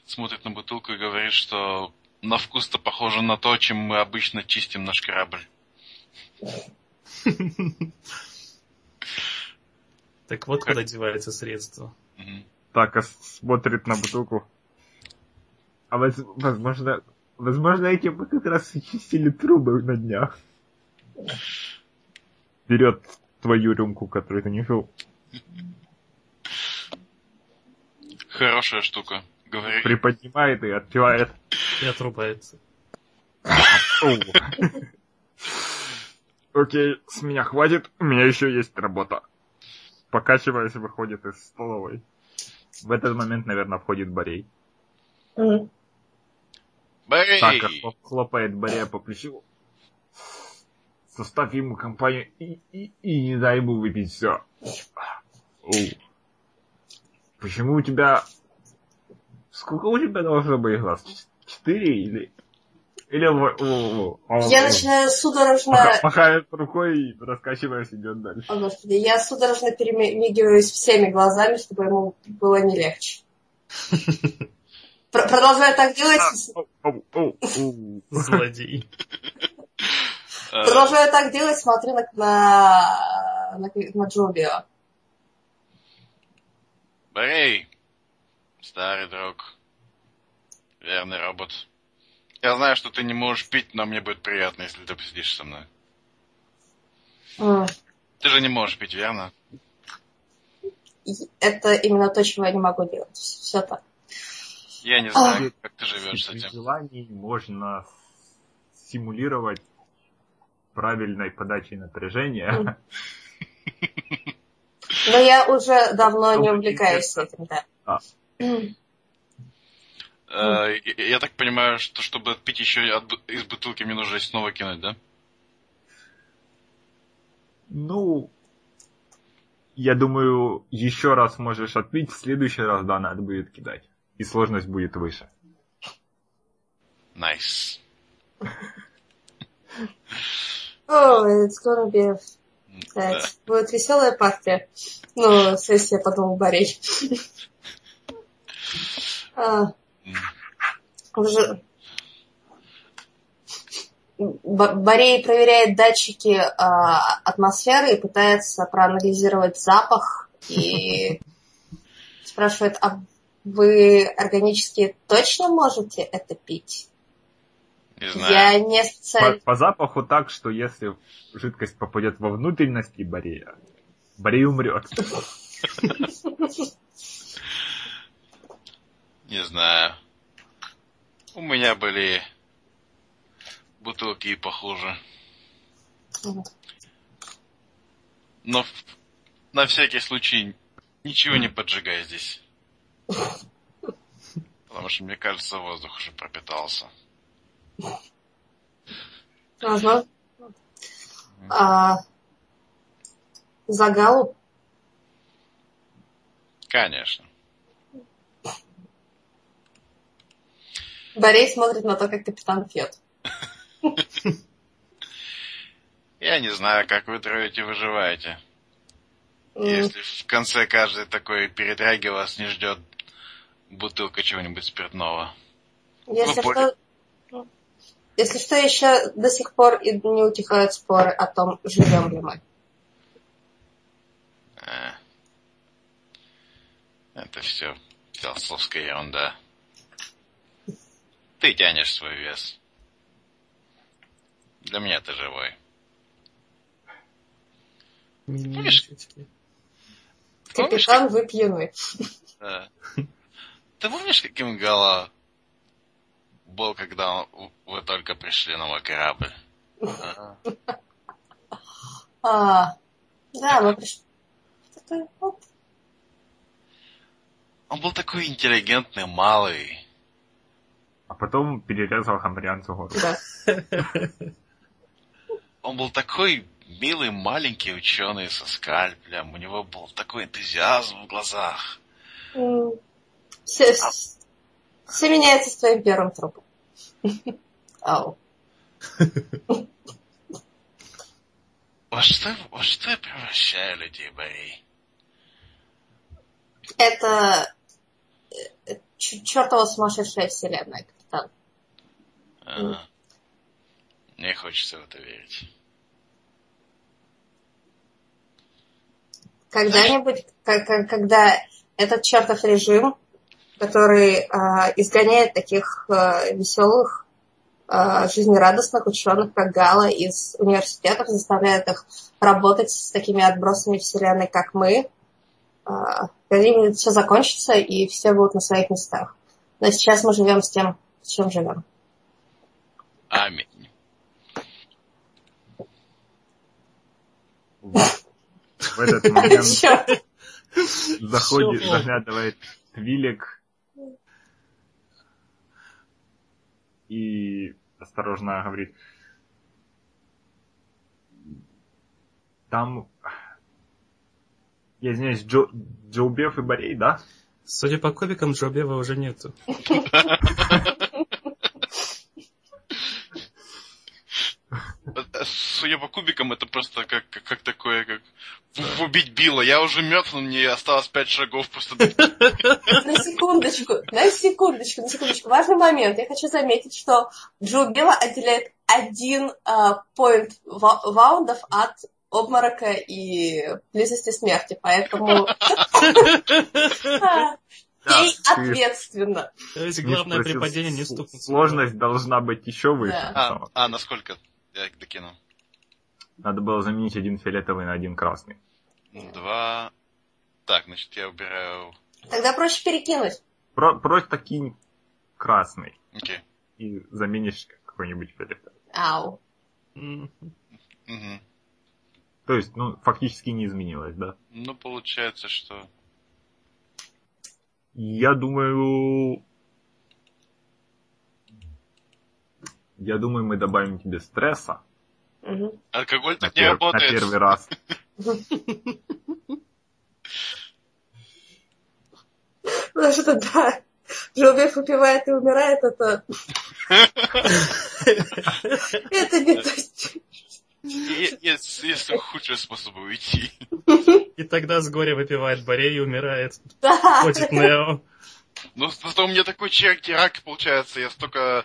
смотрит на бутылку и говорит, что на вкус-то похоже на то, чем мы обычно чистим наш корабль. Так вот куда девается средство. Так, а смотрит на бутылку. А воз- возможно, возможно, этим мы как раз и чистили трубы на днях. Берет твою рюмку, которую ты не пил. Хорошая штука. Говори. приподнимает и отпивает. И отрубается. Окей, с меня хватит, у меня еще есть работа. Покачиваясь, выходит из столовой. В этот момент, наверное, входит Борей. Борей! Так, хлоп- хлопает Боря по плечу. Составь ему компанию и, и, и не дай ему выпить все. Почему у тебя... Сколько у тебя должно быть глаз? Ч- Четыре или... Или... Я начинаю судорожно... Маха- Махает рукой и, раскачиваясь, идет дальше. О, Господи, я судорожно перемигиваюсь всеми глазами, чтобы ему было не легче. Пр- Продолжаю так делать, оу. Злодей. Э, продолжаю так делать, смотрю на, на, на, на Джобио. Борей! Старый друг. Верный робот. Я знаю, что ты не можешь пить, но мне будет приятно, если ты посидишь со мной. Ты же не можешь пить, верно? Это именно то, чего я не могу делать. Все так. Я не знаю, как ты живешь с При этим. желании можно симулировать правильной подачей напряжения. Но я уже давно не увлекаюсь этим, да. А. Э, я- так понимаю, что чтобы отпить еще из бутылки, мне нужно снова кинуть, да? Ну, я думаю, еще раз можешь отпить, в следующий раз, да, надо будет кидать. И сложность будет выше. Nice. Oh, it's gonna be... Да. that. Будет веселая партия. Ну, если я подумал Борей. Б- Борей проверяет датчики а, атмосферы и пытается проанализировать запах и спрашивает, а вы органически точно можете это пить? Не знаю. Я не По, специалист. по запаху так, что если жидкость попадет во внутренности Борея, Борей умрет. Не знаю. У меня были бутылки похуже. Но на всякий случай ничего не поджигай здесь. Потому что, мне кажется, воздух уже пропитался. Возможно. А, Загалу Конечно. Борей смотрит на то, как капитан пьет. Я не знаю, как вы трое выживаете. Если в конце каждой такой передряги вас не ждет бутылка чего-нибудь спиртного. Если Ну, что, если что, еще до сих пор и не утихают споры о том, живем ли мы. Э. Это все философская ерунда. Ты тянешь свой вес. Для меня ты живой. Помнишь? Мимимишечки. Помнишь, Капитан, вы пьяны. Да. Ты помнишь, каким Гала был, когда вы только пришли на мой корабль? Ага. А, да, мы пришли. Такой. Он был такой интеллигентный, малый. А потом перерезал хамбрианцу гору. Да. Он был такой милый маленький ученый со скальпелем. У него был такой энтузиазм в глазах. Все, все меняется с твоим первым трупом. Ау. Во что, во что я превращаю людей, Борей? Это э, чертова сумасшедшая вселенная, Мне хочется в это верить. Когда-нибудь, когда этот чертов режим, который а, изгоняет таких веселых, жизнерадостных ученых, как Гала, из университетов, заставляет их работать с такими отбросами вселенной, как мы, а, когда-нибудь все закончится, и все будут на своих местах. Но сейчас мы живем с тем, с чем живем. Аминь. В этот момент заходит, заглядывает Твилик и осторожно говорит, там, я извиняюсь, Джо, Джоубев и Борей, да? Судя по кубикам, Джобева уже нету. Судя по кубикам, это просто как, как, как такое, как в- убить Билла. Я уже мертв, но мне осталось пять шагов просто. На секундочку, на секундочку, на секундочку. Важный момент. Я хочу заметить, что Джо Билла отделяет один а, поинт ва- ваундов от обморока и близости смерти. Поэтому... Пей ты- ответственно. То есть главное при падении не с- стукнуться. Сложность должна быть еще выше. А, а, насколько? Я докину. Надо было заменить один фиолетовый на один красный. Два. Так, значит, я убираю... Тогда проще перекинуть. Про- просто кинь красный Окей. и заменишь какой-нибудь фиолетовый. Ау. Мгм. То есть, ну, фактически не изменилось, да? Ну, получается, что... Я думаю... Я думаю, мы добавим тебе стресса Мгм. Алкоголь на, так не пер- на работает. первый раз. Потому что да, Джобев выпивает и умирает, это... Это не то. Есть, есть худшие способы уйти. И тогда с горя выпивает Борей и умирает. Да. Ходит Нео. Ну, зато у меня такой черт рак получается. Я столько...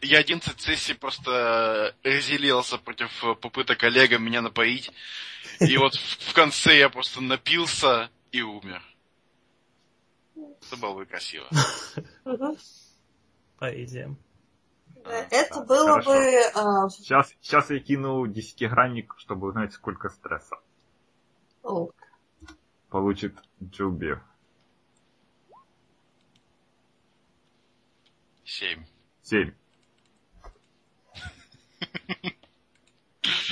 Я 11 сессий просто разделился против э, попыток Олега меня напоить. И вот в конце я просто напился и умер. Это было бы красиво. Мгм. По идее. Это Да, было хорошо. бы... а, Сейчас, сейчас я кину десятигранник, чтобы узнать, сколько стресса о, получит Джуби. Семь. Семь.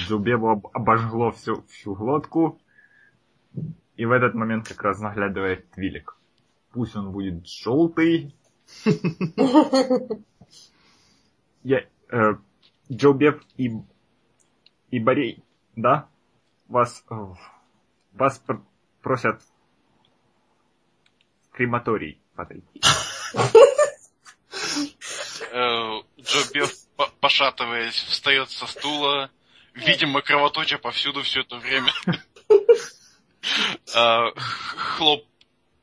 Джубебу об- обожгло всю, всю глотку. И в этот момент как раз наглядывает Твилик. Пусть он будет желтый. Я, э, Джобеб и, и Борей, да? Вас, э, вас пр- просят в крематорий подойти. Э, Джо Беф, по- пошатываясь, встает со стула, видимо, кровоточа повсюду все это время. А, Хлоп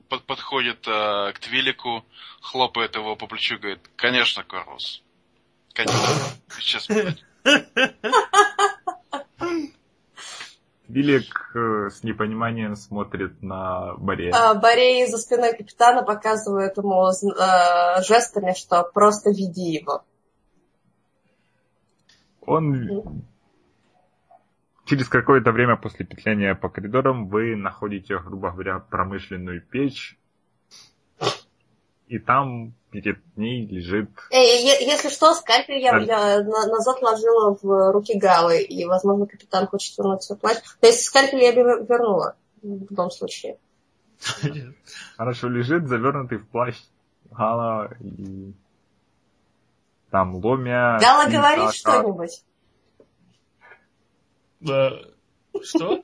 под- подходит а, к Твилику, хлопает его по плечу говорит, конечно, Корвус. Конечно. Сейчас будет». Твилик э, с непониманием смотрит на Борея. а, Борей за спиной капитана показывает ему э, жестами, что просто веди его. Он через какое-то время после петления по коридорам вы находите, грубо говоря, промышленную печь. И там перед ней лежит... Эй, е- если что, скальпель я, Да. я на- назад ложила в руки Галы, и, возможно, капитан хочет вернуть свой плащ. То есть скальпель я бы вернула в любом случае. Хорошо лежит, завернутый в плащ Гала и... Там ломя... Гала говорит что-нибудь. Э, Что?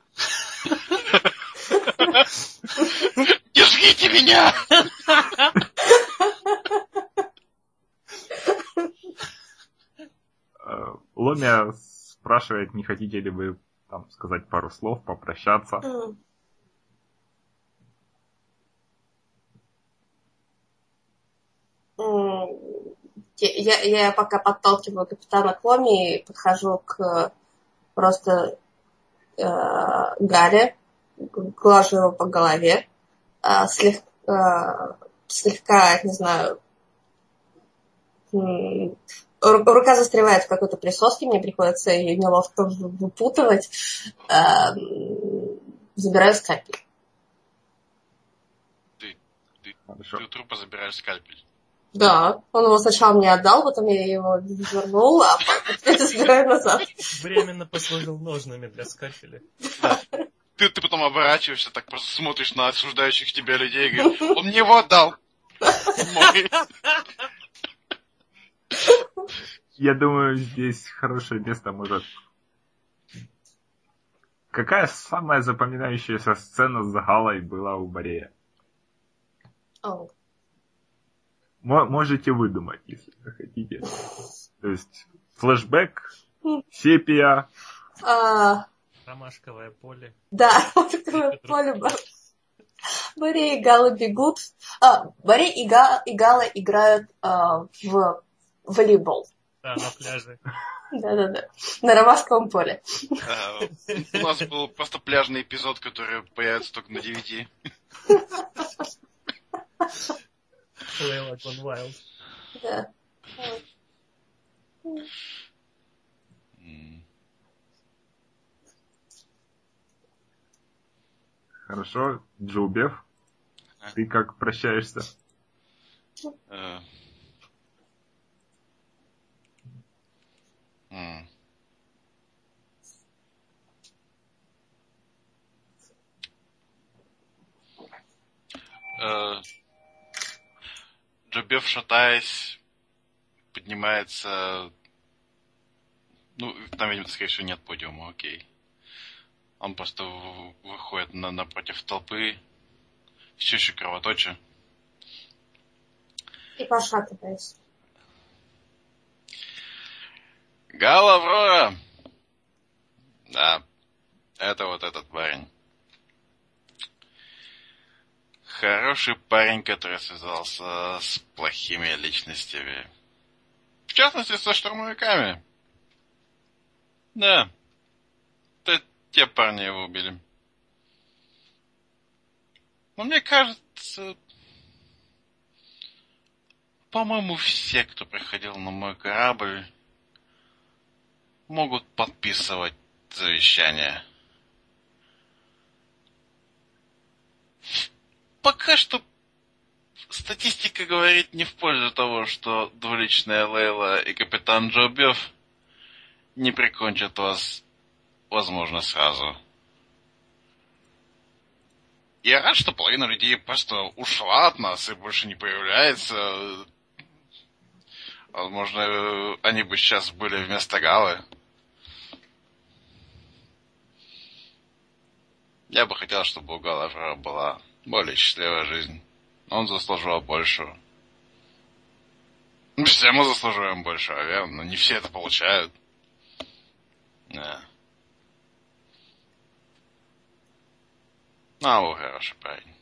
Держите меня! Ломя спрашивает, не хотите ли вы там сказать пару слов, попрощаться. Я, я пока подталкиваю капитана к Ломе и подхожу к просто э, Гаре, глажу его по голове, а, слег- а, слегка, не знаю, рука застревает в какой-то присоске, мне приходится ее неловко выпутывать, а, забираю скальпель. Хорошо. Ты у трупа забираешь скальпель. Да, он его сначала мне отдал, потом я его вернул, а потом забираю назад. Временно послужил ножными для скальпеля. Ты, ты потом оборачиваешься, так просто смотришь на осуждающих тебя людей и говоришь, он мне его отдал. Я думаю, здесь хорошее место может... Какая самая запоминающаяся сцена с Галой была у Борея? О, Мо- можете выдумать, если хотите. То есть, флешбэк, сепия, а, Ромашковое поле. Да, вот такое поле. Борей и Гала бегут. А, Борей и, Га- и Гала играют а, в волейбол. Да, на пляже. Да-да-да. На ромашковом поле. А, У нас был просто пляжный эпизод, который появится только на 9. Лейла Gone Wild. Да. Хорошо, Джубев, ты как прощаешься? Э. Э, Джобев, шатаясь, поднимается... Ну, там, видимо, скорее всего, нет подиума, окей. Он просто выходит на, напротив толпы, все еще кровоточа. И пошатываясь. Гала Аврора! Да, это вот этот парень. Хороший парень, который связался с плохими личностями. В частности, со штурмовиками. Да. Те парни его убили. Но мне кажется... По-моему, все, кто приходил на мой корабль, могут подписывать завещание. Пока что статистика говорит не в пользу того, что двуличная Лейла и капитан Джобев не прикончат вас, возможно, сразу. Я рад, что половина людей просто ушла от нас и больше не появляется. Возможно, они бы сейчас были вместо Галы. Я бы хотел, чтобы у Галавра была более счастливая жизнь. Он заслуживал большего. Все мы заслуживаем большего, верно? Но не все это получают. Да. Хороший парень.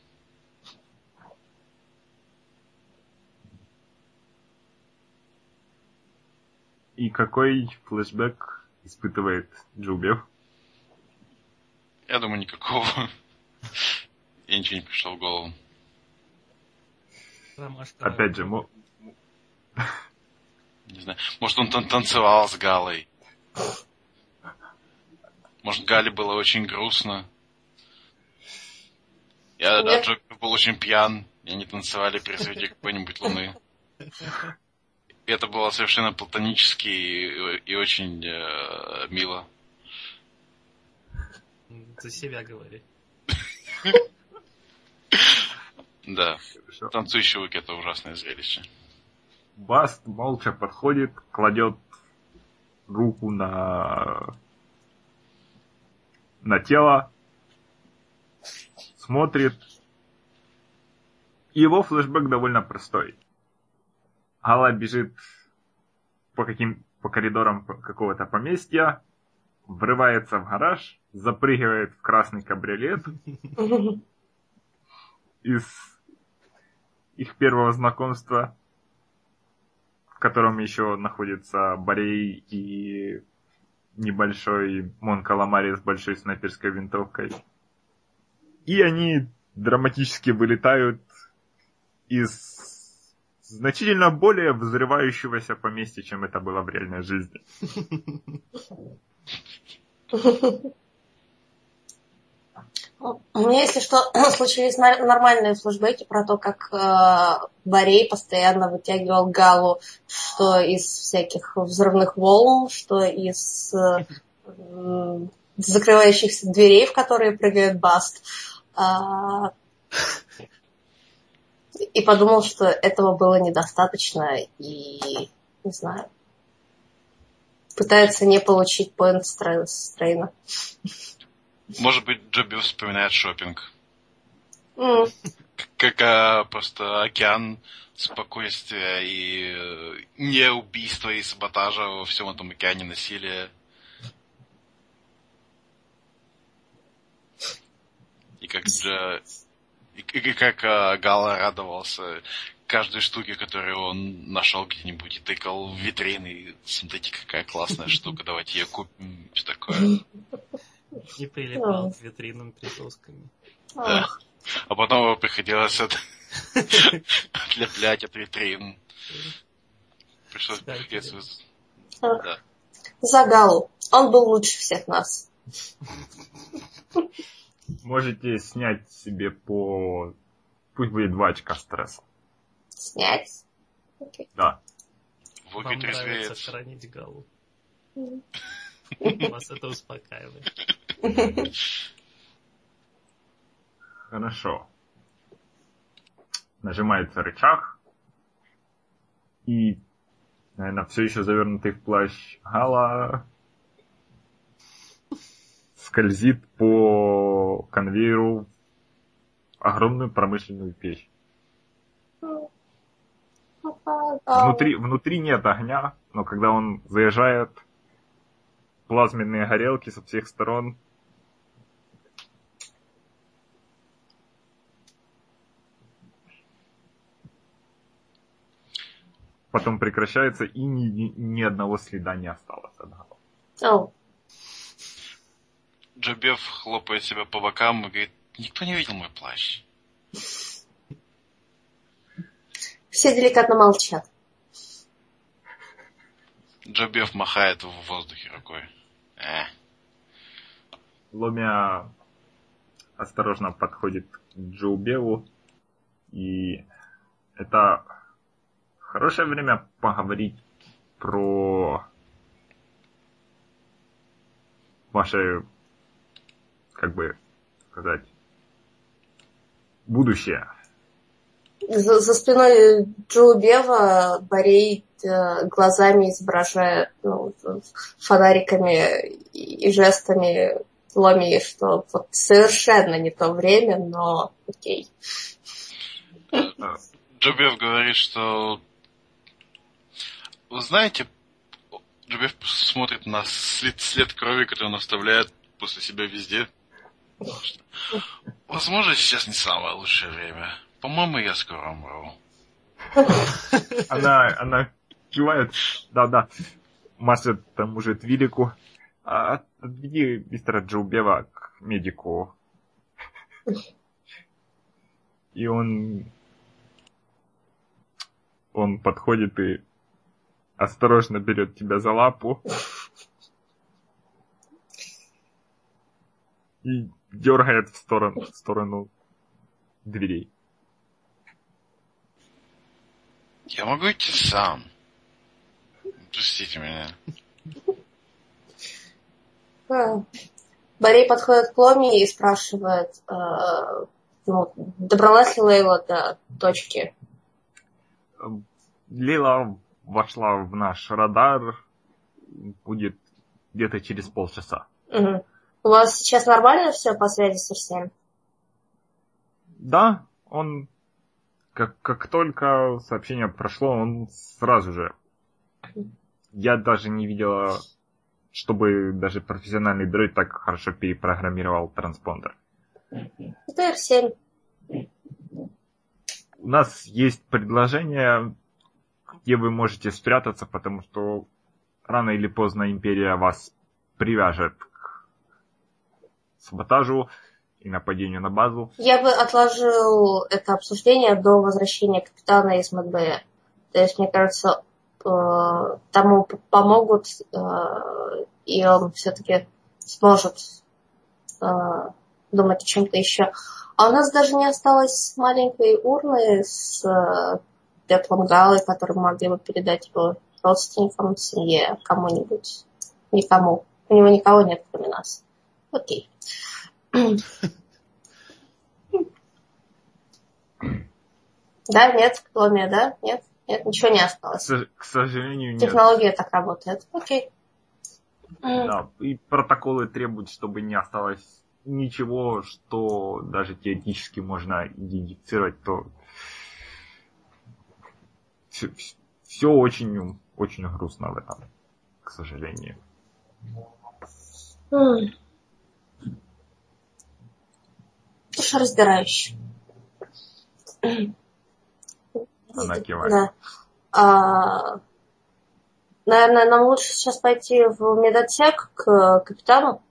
И какой флешбэк испытывает Джубев? Я думаю, никакого. И ничего не пришло в голову. Опять же, мо- Не знаю. Может, он тан- танцевал с Галой. Может, Гале было очень грустно. Я Нет. даже был очень пьян, и они танцевали при свете какой-нибудь луны. Это было совершенно платонически и, и очень э, мило. За себя говори. Да. Хорошо. Танцующий лук это ужасное зрелище. Баст молча подходит, кладет руку на на тело, смотрит. Его флешбэк довольно простой. Гала бежит по каким по коридорам какого-то поместья, врывается в гараж, запрыгивает в красный кабриолет из их первого знакомства, в котором еще находится Борей и небольшой Мон Каламари с большой снайперской винтовкой. И они драматически вылетают из значительно более взрывающегося поместья, чем это было в реальной жизни. У меня, если что, случились нормальные флешбеки про то, как э, Борей постоянно вытягивал Галу, что из всяких взрывных волн, что из э, закрывающихся дверей, в которые прыгает Баст. А, и подумал, что этого было недостаточно, и не знаю. Пытается не получить поинт с Трей- с Трейна. Может быть, Джоби вспоминает шопинг. М, Как а, просто океан спокойствия и э, не убийства и саботажа во всем этом океане насилия. И как Дж- и, и- как а, Гала радовался каждой штуке, которую он нашел где-нибудь и тыкал в витрины. И смотрите, какая классная штука, давайте ее купим. Все такое. И прилипал к витринам присосками. Да. А потом его приходилось от- отлеплять от витрин. Пришлось. Ах, Да. За Галу. Он был лучше всех нас. Можете снять себе по... Пусть будет два очка стресса. Снять. Да. Вам нравится Галу. Мгм. Вас это успокаивает. Хорошо. Нажимается рычаг. И, наверное, все еще завернутый в плащ Гала скользит по конвейеру огромную промышленную печь. Внутри, внутри нет огня, но когда он заезжает, плазменные горелки со всех сторон. Потом прекращается, и ни, ни- ни одного следа не осталось от Гала. Оу. Джобев хлопает себя по бокам и говорит, никто не видел мой плащ. Все деликатно молчат. Джобев махает в воздухе рукой. Э, Ломя осторожно подходит к Джоубеву, и это хорошее время поговорить про ваше, как бы сказать, будущее. За, за спиной Джо Бева Борей э, глазами изображает ну, фонариками и, жестами Ломи, что вот совершенно не то время, но окей. Джобев говорит, что... Вы знаете, Джобев смотрит на след, след крови, который он оставляет после себя везде. Возможно, сейчас не самое лучшее время. По-моему, я скоро умру. Она, она кивает, да-да, машет тому же Твилику. А, от- Отведи мистера Джоубева к медику. И он... Он подходит и осторожно берет тебя за лапу. И дергает в сторону, в сторону дверей. Я могу идти сам. Пустите меня. Борей подходит к Ломи и спрашивает, э, ну, добралась ли Лейла до точки. Лила вошла в наш радар. Будет где-то через полчаса. Мгм. У вас сейчас нормально все по связи с Арсением? Да, он как, как только сообщение прошло, он сразу же. Я даже не видела, чтобы даже профессиональный дроид так хорошо перепрограммировал транспондер. Это R7. У нас есть предложение, где вы можете спрятаться, потому что рано или поздно империя вас привяжет саботажу и нападению на базу. Я бы отложил это обсуждение до возвращения капитана из МДБ. То есть, мне кажется, э, тому помогут, э, и он все-таки сможет э, думать о чем-то еще. А у нас даже не осталось маленькой урны с пеплом Галы, которую могли бы передать его родственникам, семье, кому-нибудь. Никому. У него никого нет, кроме нас. Окей. Да, нет, Ломия, да? Нет? Нет, ничего не осталось. к сожалению, нет. Технология так работает. Окей. Да, и протоколы требуют, чтобы не осталось ничего, что даже теоретически можно идентифицировать, то все, очень, очень грустно в этом, к сожалению. м. Душераздирающе. Она кивает. Да. А, наверное, нам лучше сейчас пойти в медотсек к капитану.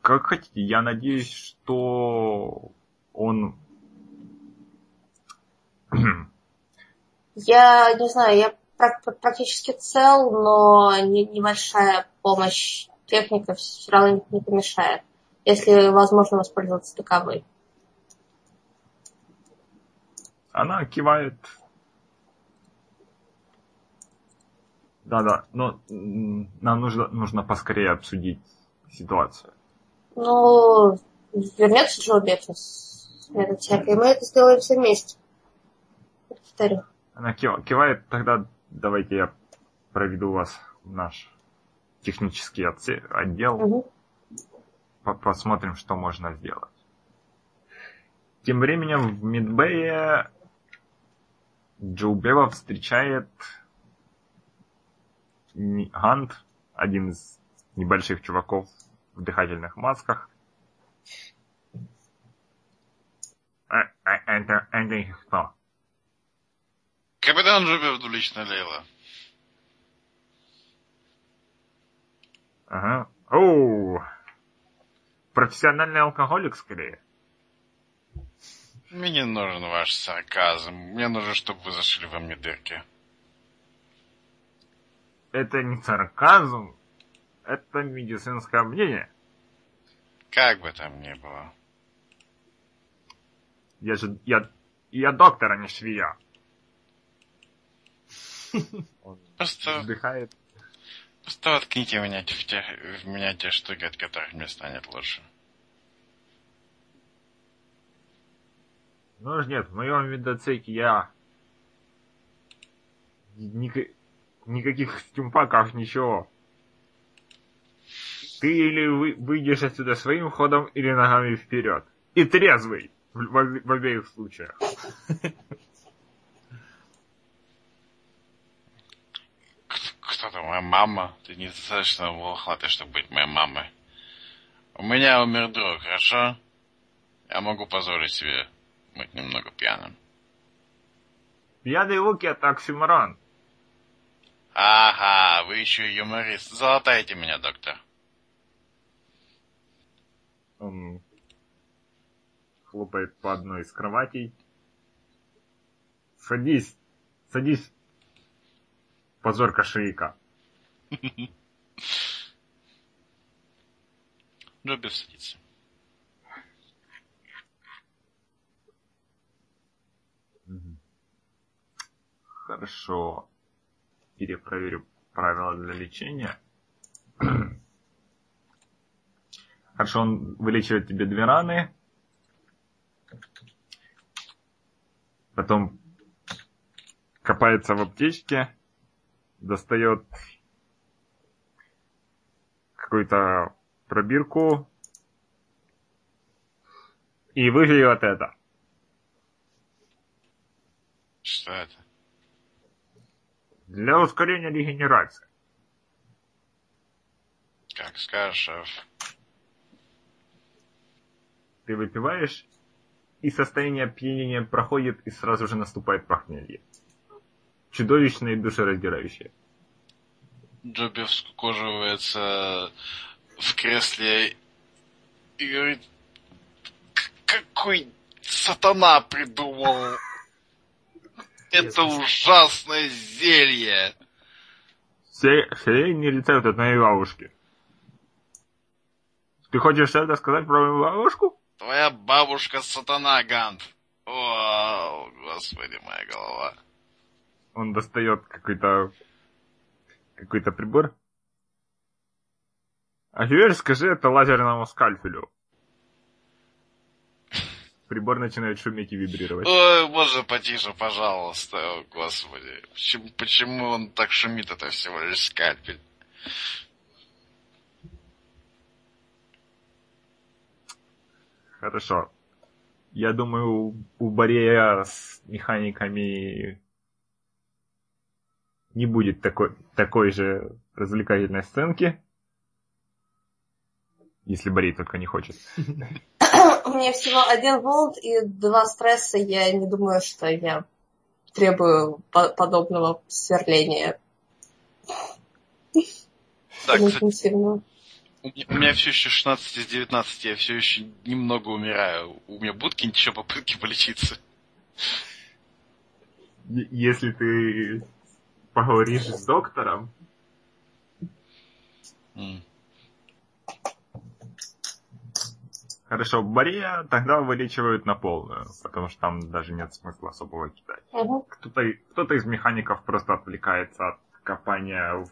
Как хотите, я надеюсь, что он Я не знаю, я пр- практически цел, но не- небольшая помощь техника все равно не помешает, если возможно воспользоваться таковой. Она кивает. Да-да, но нам нужно, нужно поскорее обсудить ситуацию. Ну, вернется Джо Бекин с медотекой, и мы это сделаем все вместе. Повторю. Она кива- кивает, тогда давайте я проведу вас в наш технический отдел. Мгм. По- посмотрим, что можно сделать. Тем временем в Мидбэе Джо Бева встречает Гант, один из небольших чуваков в дыхательных масках. А, а, это, это кто? Капитан Джобев двуличная Лейла. Ага. Оу! Профессиональный алкоголик, скорее. Мне не нужен ваш сарказм. Мне нужно, чтобы вы зашили во мне дырки. Это не сарказм, это медицинское мнение. Как бы там ни было. Я же, я, я доктор, а не швея. Он Просто, вздыхает. просто воткните меня в, те, в меня те штуки, от которых мне станет лучше. Ну ж нет, в моем видоцеке я... Ника- Никаких стюмпаков, ничего. Ты или вы- выйдешь отсюда своим ходом, или ногами вперед. И трезвый. В, в- в обеих случаях. Кто то моя мама? Ты недостаточно волохатый, чтобы быть моей мамой. У меня умер друг, хорошо? Я могу позволить себе быть немного пьяным. Пьяный луки это оксюморон. Ага, вы еще и юморист. Золотайте меня, доктор. Он хлопает по одной из кроватей. Садись, садись, позорка шейка. Джобби садится. Хорошо. Перепроверю правила для лечения. Хорошо, он вылечивает тебе две раны. Потом копается в аптечке, достает какую-то пробирку и выживет это. Что это? Для ускорения регенерации. Как скажешь, шеф. Ты выпиваешь, и состояние опьянения проходит, и сразу же наступает похмелье. Чудовищное и душераздирающее. Джобби скукоживается в кресле и говорит, «К- какой сатана придумал это ужасное зелье. Средний рецепт от моей бабушки. Ты хочешь что-то сказать про мою бабушку? Твоя бабушка сатана, Гант. О, господи, моя голова. Он достает какой-то какой-то прибор. А теперь скажи это лазерному скальпелю. Прибор начинает шуметь и вибрировать. Ой, боже, потише, пожалуйста. О, господи. Почему, почему он так шумит? Это всего лишь скальпель. Хорошо. Я думаю, у Борея с механиками не будет такой, такой же развлекательной сценки. Если Борей только не хочет. У меня всего один волт и два стресса. Я не думаю, что я требую по- подобного сверления Так, кстати, у меня, все еще 16 из 19, я все еще немного умираю. У меня будут какие-нибудь еще попытки полечиться? Если ты поговоришь с доктором. Хорошо, Бория тогда вылечивают на полную, потому что там даже нет смысла особого кидать. Мгм. Кто-то, кто-то из механиков просто отвлекается от копания в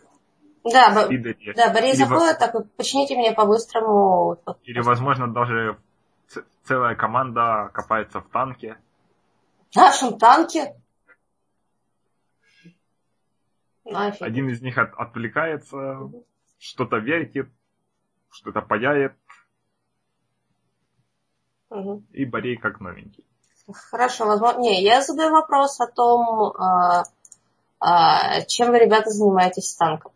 Да, пидоре. да, во- заходит, такой, почините мне по-быстрому. Или, возможно, даже целая команда копается в танке. В нашем танке. Нафиг. Один из них от- отвлекается, что-то вертит, что-то паяет, Мгм. и Борей как новенький. Хорошо, возможно. Не, я задаю вопрос о том, а, а, чем вы, ребята, занимаетесь с танком.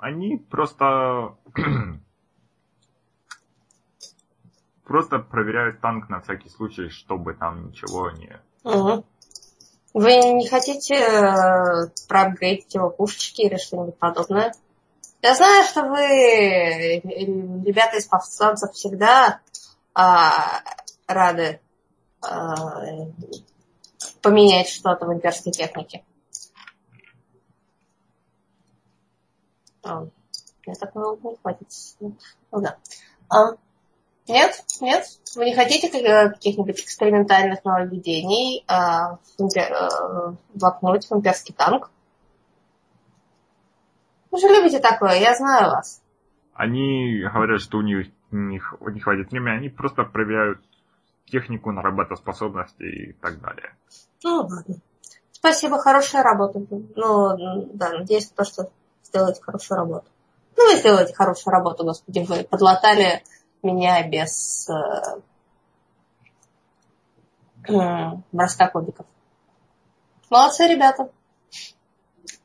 Они просто... просто проверяют танк на всякий случай, чтобы там ничего не... Мгм. Вы не хотите э, проапгрейдить его пушечки или что-нибудь подобное? Я знаю, что вы, э, ребята из повстанцев, всегда а, рады а, поменять что-то в имперской технике. А, Я так много не хватит. Ну да. А, нет, нет, вы не хотите э, каких-нибудь экспериментальных нововведений а, в импе- э, вопнуть в имперский танк? Вы же любите такое, я знаю вас. Они говорят, что у них не, х- не хватит времени, они просто проверяют технику на работоспособность и так далее. Ну, ладно. Спасибо, хорошая работа. Ну, да, надеюсь на то, что сделаете хорошую работу. Ну, вы сделаете хорошую работу, господи, вы подлатали меня без э, м, броска кубиков. Молодцы, ребята.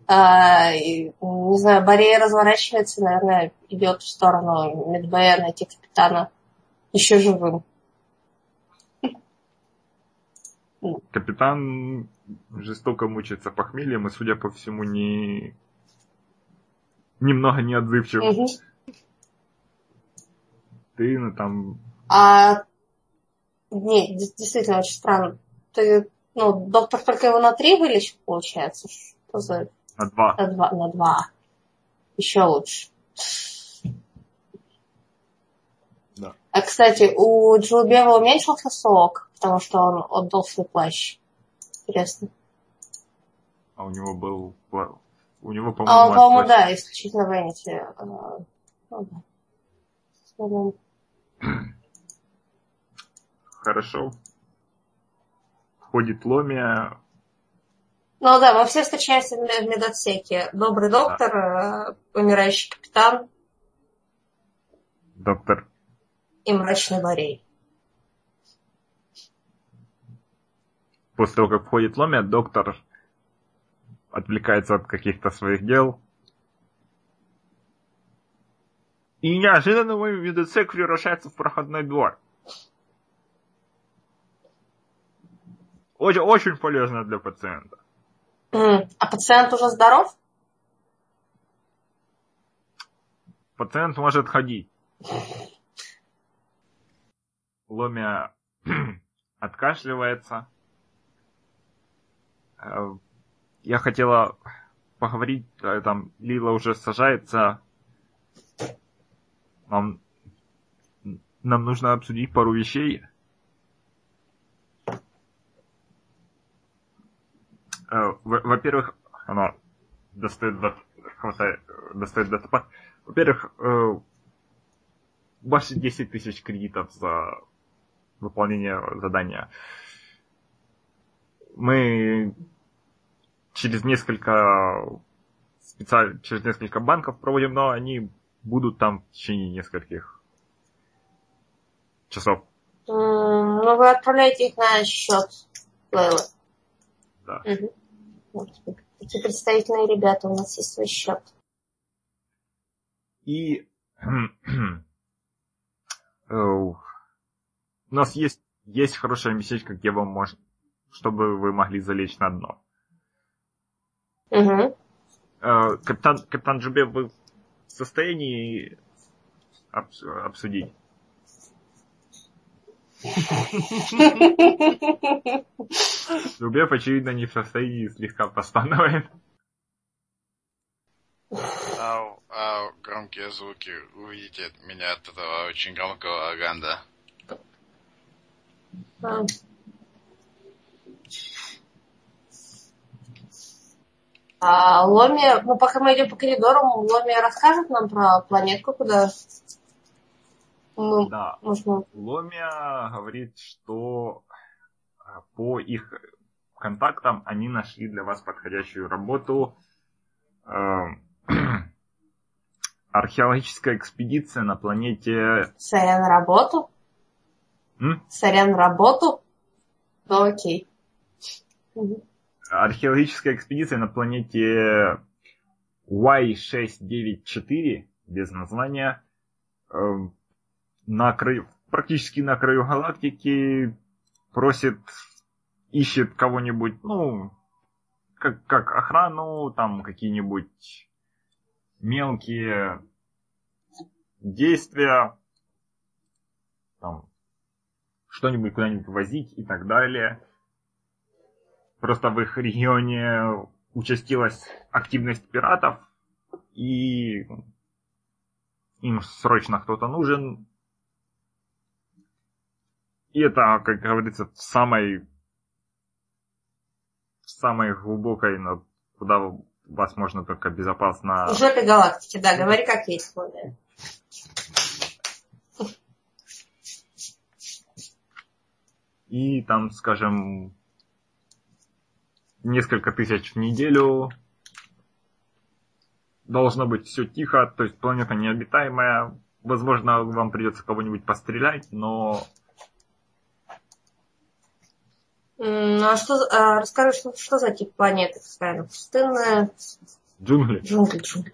А, и, не знаю, Борея разворачивается, наверное, идет в сторону Медбэя найти капитана еще живым. Капитан жестоко мучается похмельем и, судя по всему, не... немного неотзывчив. Мгм. Ты, ну, там, А не, дес- действительно очень странно. Ты, ну, доктор только его на три вылечил, получается. Что за на два. на два? На два. Еще лучше. Да. А, кстати, у Джилбева уменьшился сок, потому что он отдал свой плащ. Интересно. А у него был... У него, А по-моему, он, по-моему, да, исключительно в а, Ну, да. Хорошо. Ходит Ломия. Ну да, мы все встречаемся в ме- в медотсеке. Добрый доктор, э, умирающий капитан Доктор и мрачный Борей. После того, как входит Ломия, доктор отвлекается от каких-то своих дел. И неожиданно мой медотсек превращается в проходной двор. Очень, очень полезно для пациента. А пациент уже здоров? Пациент может ходить. Ломия откашливается. Э, Я хотела поговорить, э, там Лила уже сажается. Нам, нам нужно обсудить пару вещей. Э, во- Во-первых, она достает, дат- хватает, э, достает датапад. Во-первых, э, ваши 10 тысяч кредитов за выполнение задания. Мы через несколько специаль... через несколько банков проводим, но они будут там в течение нескольких часов. М, Ну, вы отправляете их на счет Лейлы. Да. Вот, Эти представительные ребята, у нас есть свой счет. И э, у нас есть, есть хорошее местечко, где вам можно, чтобы вы могли залечь на дно. Э, Капитан, капитан Джубе, вы в состоянии обс- обсудить? Любев, очевидно, не в состоянии слегка постановает. Ау, ау, громкие звуки. Увидите от меня от этого очень громкого аганда. А. А Ломи, ну пока мы идем по коридору, Ломи расскажет нам про планетку, куда мы Да. можем... Ломия говорит, что а, по их контактам они нашли для вас подходящую работу. Эм, Археологическая экспедиция на планете... Сорян работу? М? Сорян работу? Ну окей. Археологическая экспедиция на планете Y694, без названия, эм, на краю, практически на краю галактики, просит, ищет кого-нибудь, ну, как, как охрану, там какие-нибудь мелкие действия, там, что-нибудь куда-нибудь возить и так далее. Просто в их регионе участилась активность пиратов, и им срочно кто-то нужен. И это, как говорится, в самой, в самой глубокой, но куда вас можно только безопасно... В жопе галактики, да, говори как есть. И там, скажем, несколько тысяч в неделю. Должно быть все тихо, то есть планета необитаемая. Возможно, вам придется кого-нибудь пострелять, но М, Ну а что, а, расскажи, что, что за тип планеты? Какая? Пустынная? джунгли. Джунгли, джунгли.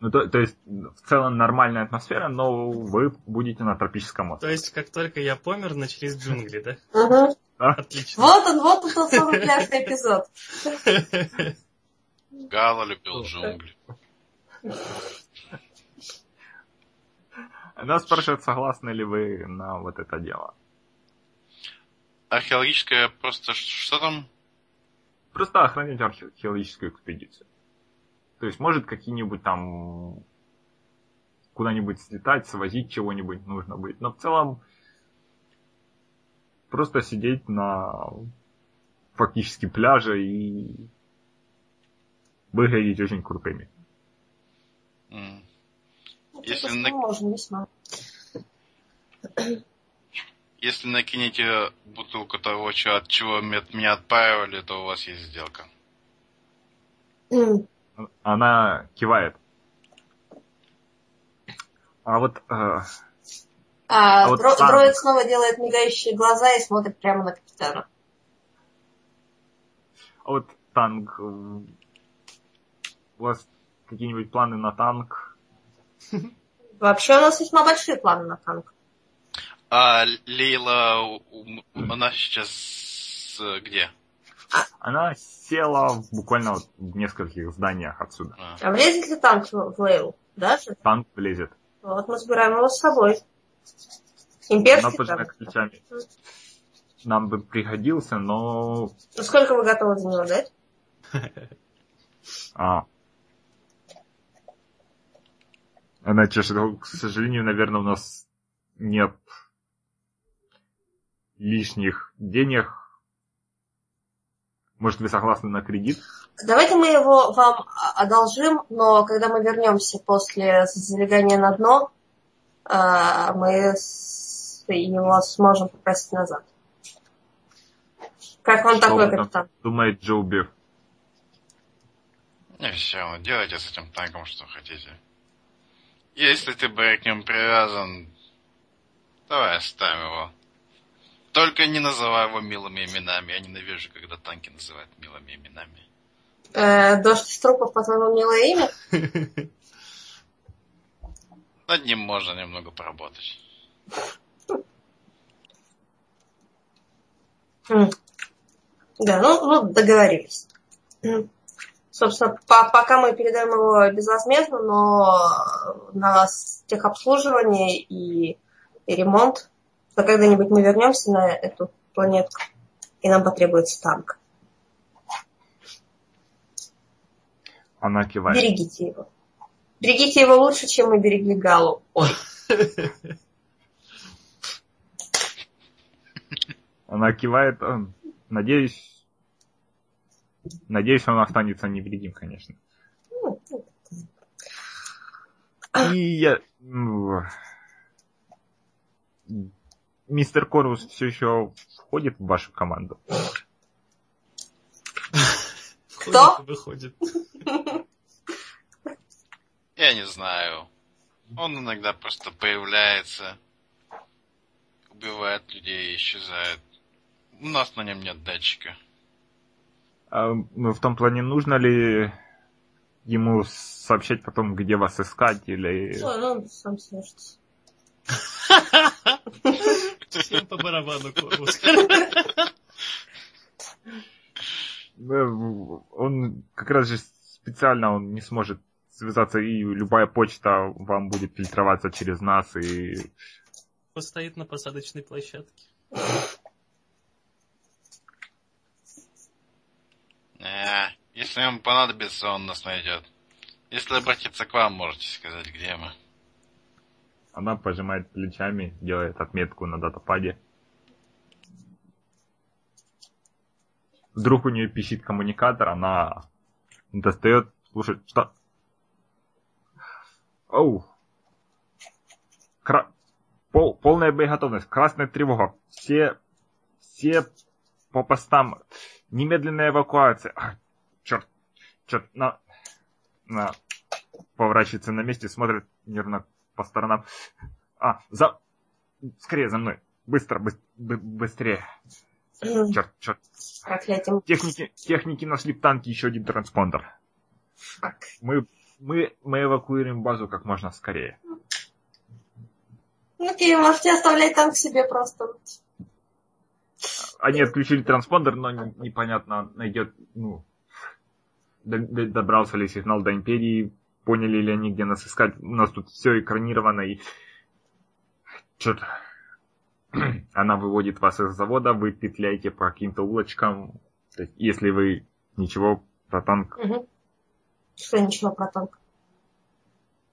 Ну, то, то есть, в целом нормальная атмосфера, но вы будете на тропическом То острове. есть, как только я помер, начались джунгли, да? Мгм. Отлично. Вот он, вот он тот самый пляжный эпизод. Гала любил джунгли. Она спрашивает, согласны ли вы на вот это дело. Археологическая просто... Что там? Просто охранять археологическую экспедицию. То есть, может, какие-нибудь там куда-нибудь слетать, свозить чего-нибудь нужно будет. Но в целом просто сидеть на фактически пляже и выглядеть очень крутыми. Ну, Если на- можно, весьма. Если накинете бутылку того, чё- от чего от меня отпаивали, то у вас есть сделка. Она кивает. А вот э, А, А вот дро- дроид снова делает мигающие глаза и смотрит прямо на капитана. А вот танк. э, У вас какие-нибудь планы на танк? Вообще у нас весьма большие планы на танк. А Лейла, она сейчас где? Она села в- буквально вот в нескольких зданиях отсюда. А, А влезет ли танк в, Лейлу? Даже? Танк влезет. Вот мы забираем его с собой. Она Имперский пожимает танк. плечами. Нам бы пригодился, но... Ну, сколько вы готовы за него дать? А. Она чешет. К сожалению, наверное, у нас нет лишних денег. Может, вы согласны на кредит? Давайте мы его вам а- одолжим, но когда мы вернемся после залегания на дно, а, мы его сможем попросить назад. Как вам Что такой, капитан? Думает Джо Бифф. Не все, делайте с этим танком что хотите. Если ты бы к нему привязан, давай оставим его. Только не называй его милыми именами. Я ненавижу, когда танки называют милыми именами. Э, дождь из трупов, по-твоему, милое имя? Над ним можно немного поработать. М. Да, ну, ну договорились. М. Собственно, по- пока мы передаем его безвозмездно, но на с- техобслуживание и, и ремонт что когда-нибудь мы вернемся на эту планетку, и нам потребуется танк. Она кивает. Берегите его. Берегите его лучше, чем мы берегли Галу. Ой. Она кивает. Надеюсь, надеюсь, он останется невредим, конечно. Ну, И я... Мистер Корвус все еще входит в вашу команду. Кто? Выходит. Я не знаю. Он иногда просто появляется, убивает людей и исчезает. У нас на нем нет датчика. А, ну, в том плане, нужно ли ему сообщать потом, где вас искать, или... Ой, ну, он сам свяжется. Всем по барабану. Ну, Он как раз же специально он не сможет связаться, и любая почта вам будет фильтроваться через нас, и Постоит на посадочной площадке. Э, если ему понадобится, он нас найдет. Если обратиться к вам, можете сказать, где мы. Она пожимает плечами, делает отметку на датападе. Вдруг у нее пищит коммуникатор, она достает, слушает, что... Оу. Кра- пол- полная боеготовность, красная тревога. Все, все по постам. Немедленная эвакуация. А, черт, черт, на, на, поворачивается на месте, смотрит нервно по сторонам. А, за, скорее за мной. Быстро, быс- бы- быстрее. Черт, черт. Проклятие. Техники, техники нашли в танке еще один транспондер. Фак. Мы, мы, мы эвакуируем базу как можно скорее. Ну, окей, можете оставлять танк себе просто. Они отключили транспондер, но не- непонятно, найдет, ну, до- до- добрался ли сигнал до Империи, поняли ли они, где нас искать. У нас тут все экранировано и... Черт. Она выводит вас из завода, вы петляете по каким-то улочкам. Если вы ничего про танк... Угу. Что ничего про танк.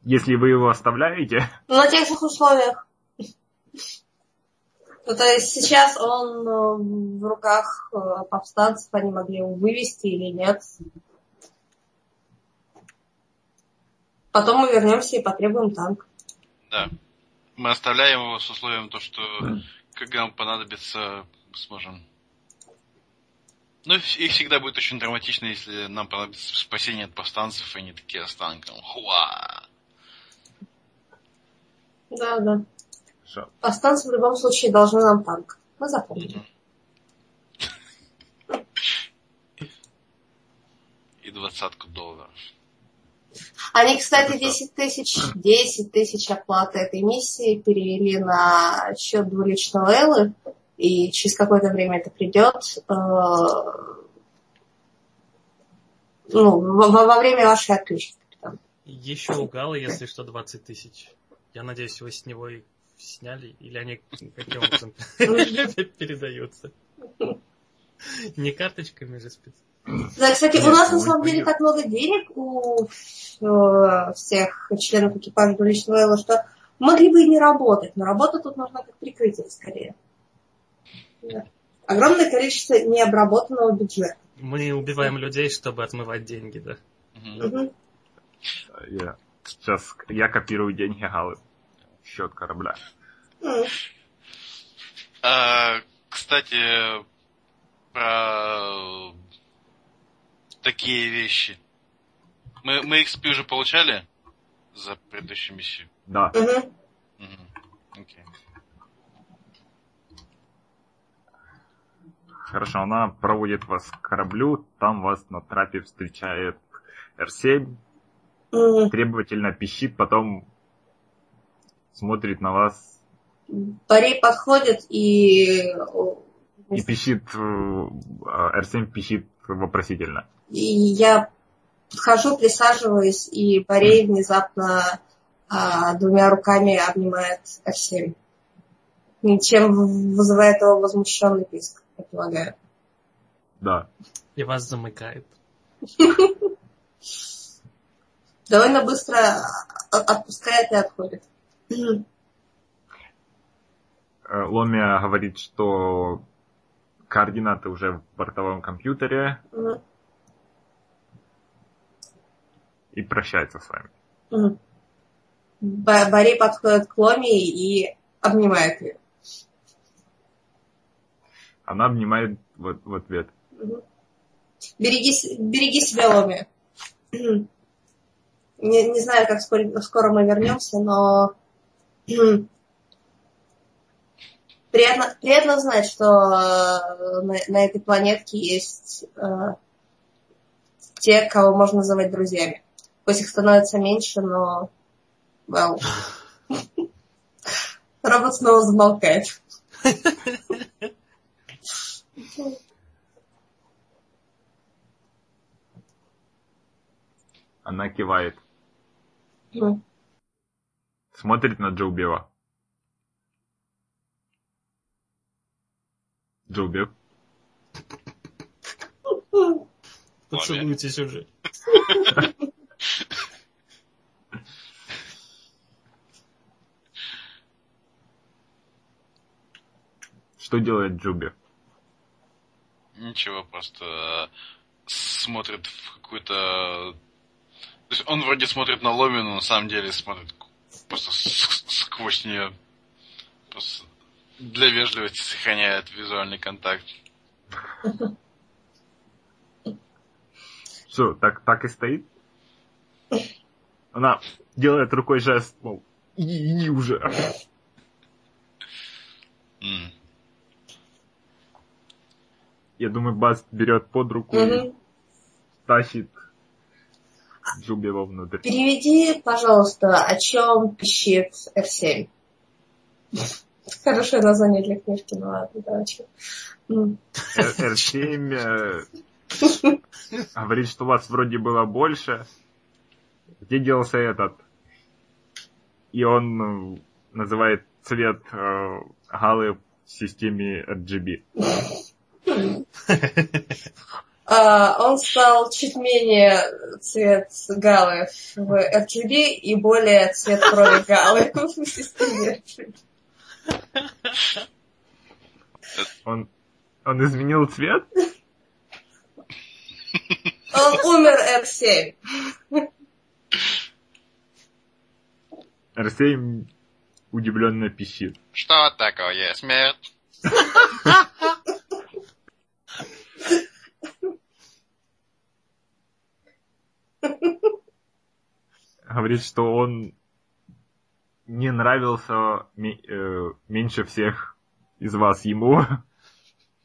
Если вы его оставляете, Ну, на тех же условиях. Ну, то есть сейчас он э, в руках э, повстанцев, они могли его вывести или нет. Потом мы вернемся и потребуем танк. Да. Мы оставляем его с условием то, что когда нам понадобится, сможем. Ну, и их всегда будет очень драматично, если нам понадобится спасение от повстанцев, и они такие останком. Хуа! Да, да. Хорошо. Повстанцы в любом случае должны нам танк. Мы запомнили. И двадцатку долларов. Они, кстати, Это что? 10 тысяч, 10 тысяч оплаты этой миссии перевели на счет двуличного Эллы, и через какое-то время это придет. э, Ну, во, во время вашей отключки. капитан. Еще у Галы, если что, 20 тысяч. Я надеюсь, вы с него их сняли, или они каким образом передаются? Не карточками же спец. Да, кстати, у нас на ну, самом деле так много денег у э, всех членов экипажа двуличного Эллы, что могли бы и не работать, но работа тут нужна как прикрытие скорее. Да. Огромное количество необработанного бюджета. Мы убиваем людей, чтобы отмывать деньги, да? Мгм. я сейчас я копирую деньги Галы. Счет корабля. А, кстати, про такие вещи. Мы, мы XP уже получали за предыдущую миссию? Да. Мгм. Мгм. Окей. Хорошо, она проводит вас к кораблю, там вас на трапе встречает Р-7, М. требовательно пищит, потом смотрит на вас Борей подходит и, и пищит, э, Р-7 пищит вопросительно. И я подхожу, присаживаюсь, и Борей внезапно а, двумя руками обнимает Арсень. чем вызывает его возмущенный писк, я полагаю. Да. И вас замыкает. Довольно быстро отпускает и отходит. Э, Ломия говорит, что координаты уже в бортовом компьютере Мгм. И прощается с вами. Барри подходит к Ломе и обнимает ее. Она обнимает в, в ответ. Мгм. Береги, береги себя, Ломи. Не, не знаю, как скоро, скоро мы вернемся, но приятно, приятно знать, что э, на, на этой планетке есть э, те, кого можно называть друзьями. Пусть их становится меньше, но... Вау. Робот снова замолкает. Она кивает. Мгм. Смотрит на Джоубева. Джоубев. Поцелуйтесь уже. Что делает Джубев? Ничего, просто э, смотрит в какую-то... То есть он вроде смотрит на Ломи, но на самом деле смотрит просто сквозь нее. Просто для вежливости сохраняет визуальный контакт. Все, так, так и стоит? Она делает рукой жест, мол, иди, иди уже. Я думаю, Бас берет под руку и Мгм. тащит Джубева внутрь. Переведи, пожалуйста, о чем пищит R7. Хорошее название для книжки, ну ладно, да, о чем. М. Р- R7 э, говорит, что вас вроде было больше. Где делся этот? И он э, называет цвет э, галы в системе RGB. А, Он стал чуть менее цвет галы в RGB и более цвет крови галы в системе. Он, он изменил цвет? Он умер R7. R7 удивленно пищит. Что такое смерть? Говорит, что он не нравился э, меньше всех из вас ему.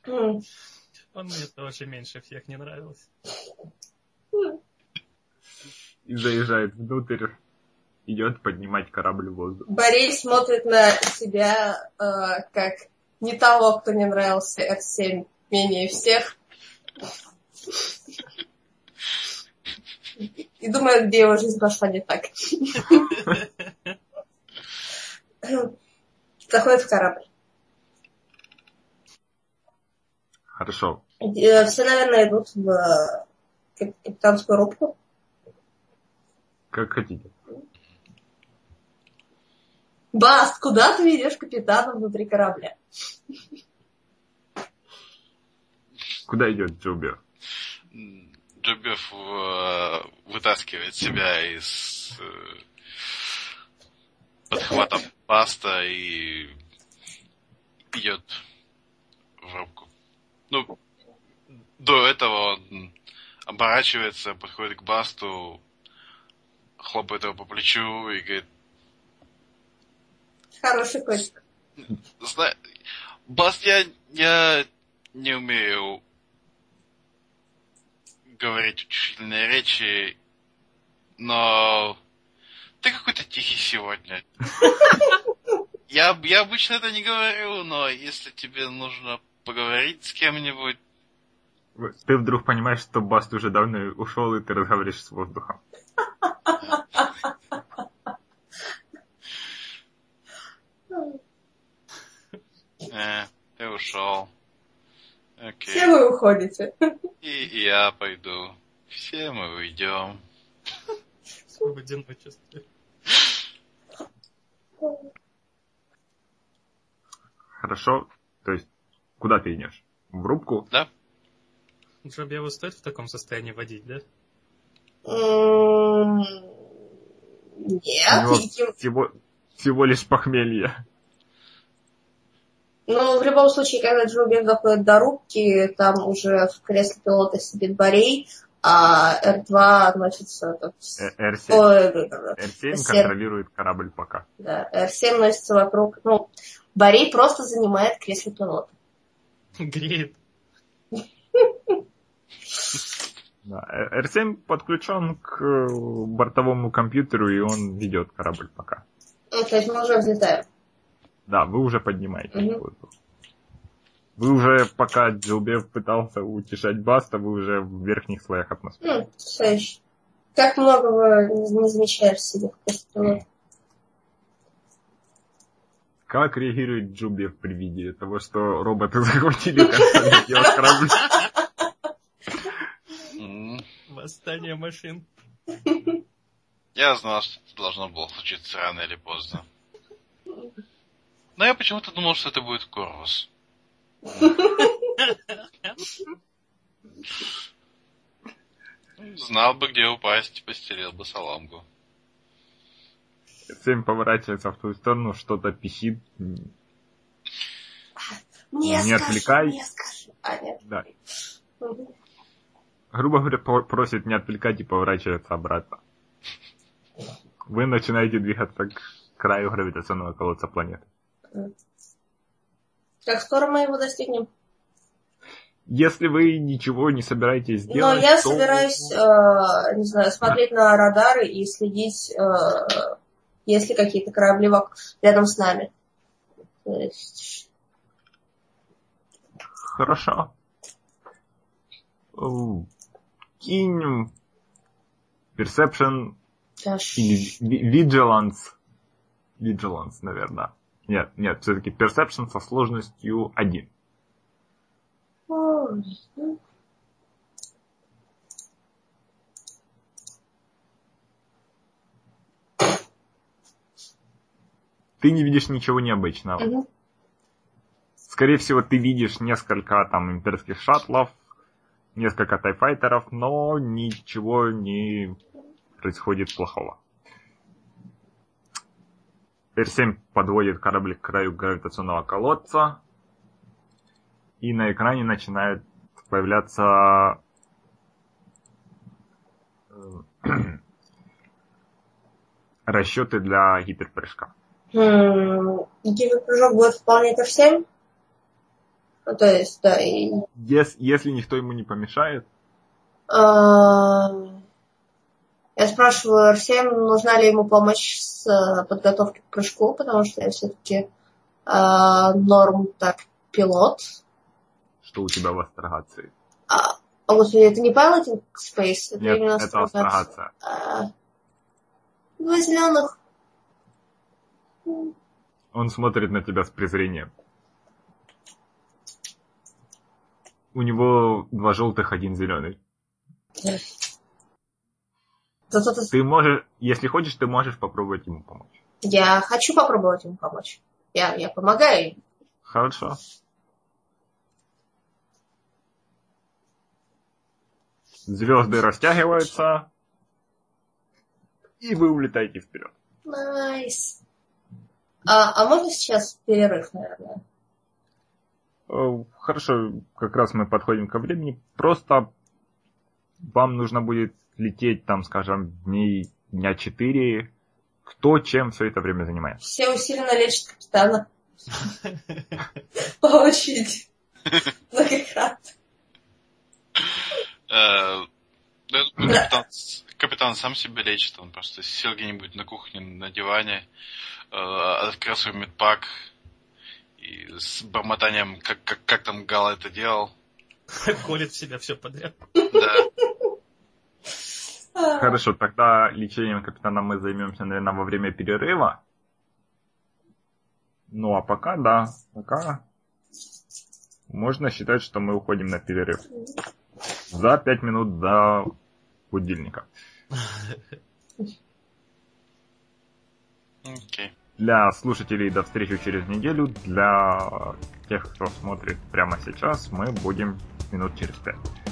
Он мне тоже меньше всех не нравился. И заезжает внутрь. Идет поднимать корабль в воздух. Борей смотрит на себя э, как не того, кто не нравился R7 менее всех. И думает, где его жизнь пошла не так. Заходит в корабль. Хорошо. Э, Все, наверное, идут в э, кап- капитанскую рубку. Как хотите. Баст, куда ты ведешь капитана внутри корабля? Куда идет Джубер? М, Джобев э, вытаскивает себя из э, подхвата паста и идет в рубку. Ну, до этого он оборачивается, подходит к Басту, хлопает его по плечу и говорит, Хороший котик. Зна... Баст, я, я не умею говорить утешительные речи, но ты какой-то тихий сегодня. Я, я обычно это не говорю, но если тебе нужно поговорить с кем-нибудь, Ты вдруг понимаешь, что Баст уже давно ушел, и ты разговариваешь с воздухом. Э, ты ушел. Окей. Все вы уходите. И я пойду. Все мы уйдем. В одиночестве. Хорошо. То есть, куда ты идешь? В рубку? Да? Джобеву стоит в таком состоянии водить, да? Нет. всего лишь похмелье. Ну, в любом случае, когда Джоубин доходит до рубки, там уже в кресле пилота сидит Борей, а R2 относится... так, с- Э, R7. Ой, R7 Сер- контролирует корабль пока. да, R7 носится вокруг... Ну, Борей просто занимает кресло пилота. Греет. Да. э, R7 подключен к э, бортовому компьютеру, и он ведет корабль пока. Ну, то есть мы уже взлетаем. Да, вы уже поднимаете Мгм. воздух. Вы уже, пока Джилбев пытался утешать Баста, вы уже в верхних слоях атмосферы. Ну. Как многого не, не замечаешь, сидя в пилота. Как реагирует Джубев при виде того, что роботы захватили делать корабль? Восстание машин. Я знал, что это должно было случиться рано или поздно. Но я почему-то думал, что это будет Корвус. Знал бы, где упасть, постелил бы соломку. Сэм поворачивается в ту сторону, что-то пищит. Не, Не скажи, отвлекай. не скажи. А, нет. Да. Грубо говоря, просит не отвлекать и поворачивается обратно. Вы начинаете двигаться к краю гравитационного колодца планеты. Как скоро мы его достигнем? Если вы ничего не собираетесь Но делать, я то- собираюсь, э, не знаю, смотреть на радары и следить, э, есть ли какие-то корабли рядом с нами. То есть, Хорошо. Оу. Кинь Perception да, ш- или Vigilance. Vigilance, наверное. Нет, нет, все-таки Perception со сложностью 1. Ой, ну, Ты не видишь ничего необычного. Скорее всего, ты видишь несколько там имперских шаттлов, несколько тайфайтеров, но ничего не происходит плохого. R7 подводит корабль к краю гравитационного колодца, и на экране начинают появляться э, расчеты для гиперпрыжка. М, Гиперпрыжок будет вполне ко всем. Ну, то есть, да, и Ес- если никто ему не помешает, А, Я спрашиваю R7, нужна ли ему помощь с э, подготовкой к прыжку, потому что я все-таки норм так пилот. что у тебя в астрогации. А, о, господи, это не piloting space, это Нет, именно это астрогация. астрогация. А, Два зеленых. Он смотрит на тебя с презрением. У него два желтых, один зеленый. Зато ты- Ты можешь, если хочешь, ты можешь попробовать ему помочь. Я хочу попробовать ему помочь. Я, я помогаю. Хорошо. Звезды растягиваются, и вы улетаете вперед. Nice. А, а можно сейчас перерыв, наверное? Э, Хорошо, как раз мы подходим ко времени. Просто вам нужно будет лететь там, скажем, дней, дня четыре. Кто чем все это время занимается? Все усиленно лечат капитана. По очереди. Многократно. Э, думаю, капитан, сам себя лечит, он просто сел где-нибудь на кухне, на диване, э, открыл свой медпак и с бормотанием, как, как, как там Гал это делал. Колет в себя все подряд. Да. Хорошо, тогда лечением капитана мы займемся, наверное, во время перерыва. Ну а пока, да, пока можно считать, что мы уходим на перерыв. За пять минут до будильника. Окей. Для слушателей до встречи через неделю. Для тех, кто смотрит прямо сейчас, мы будем минут через пять.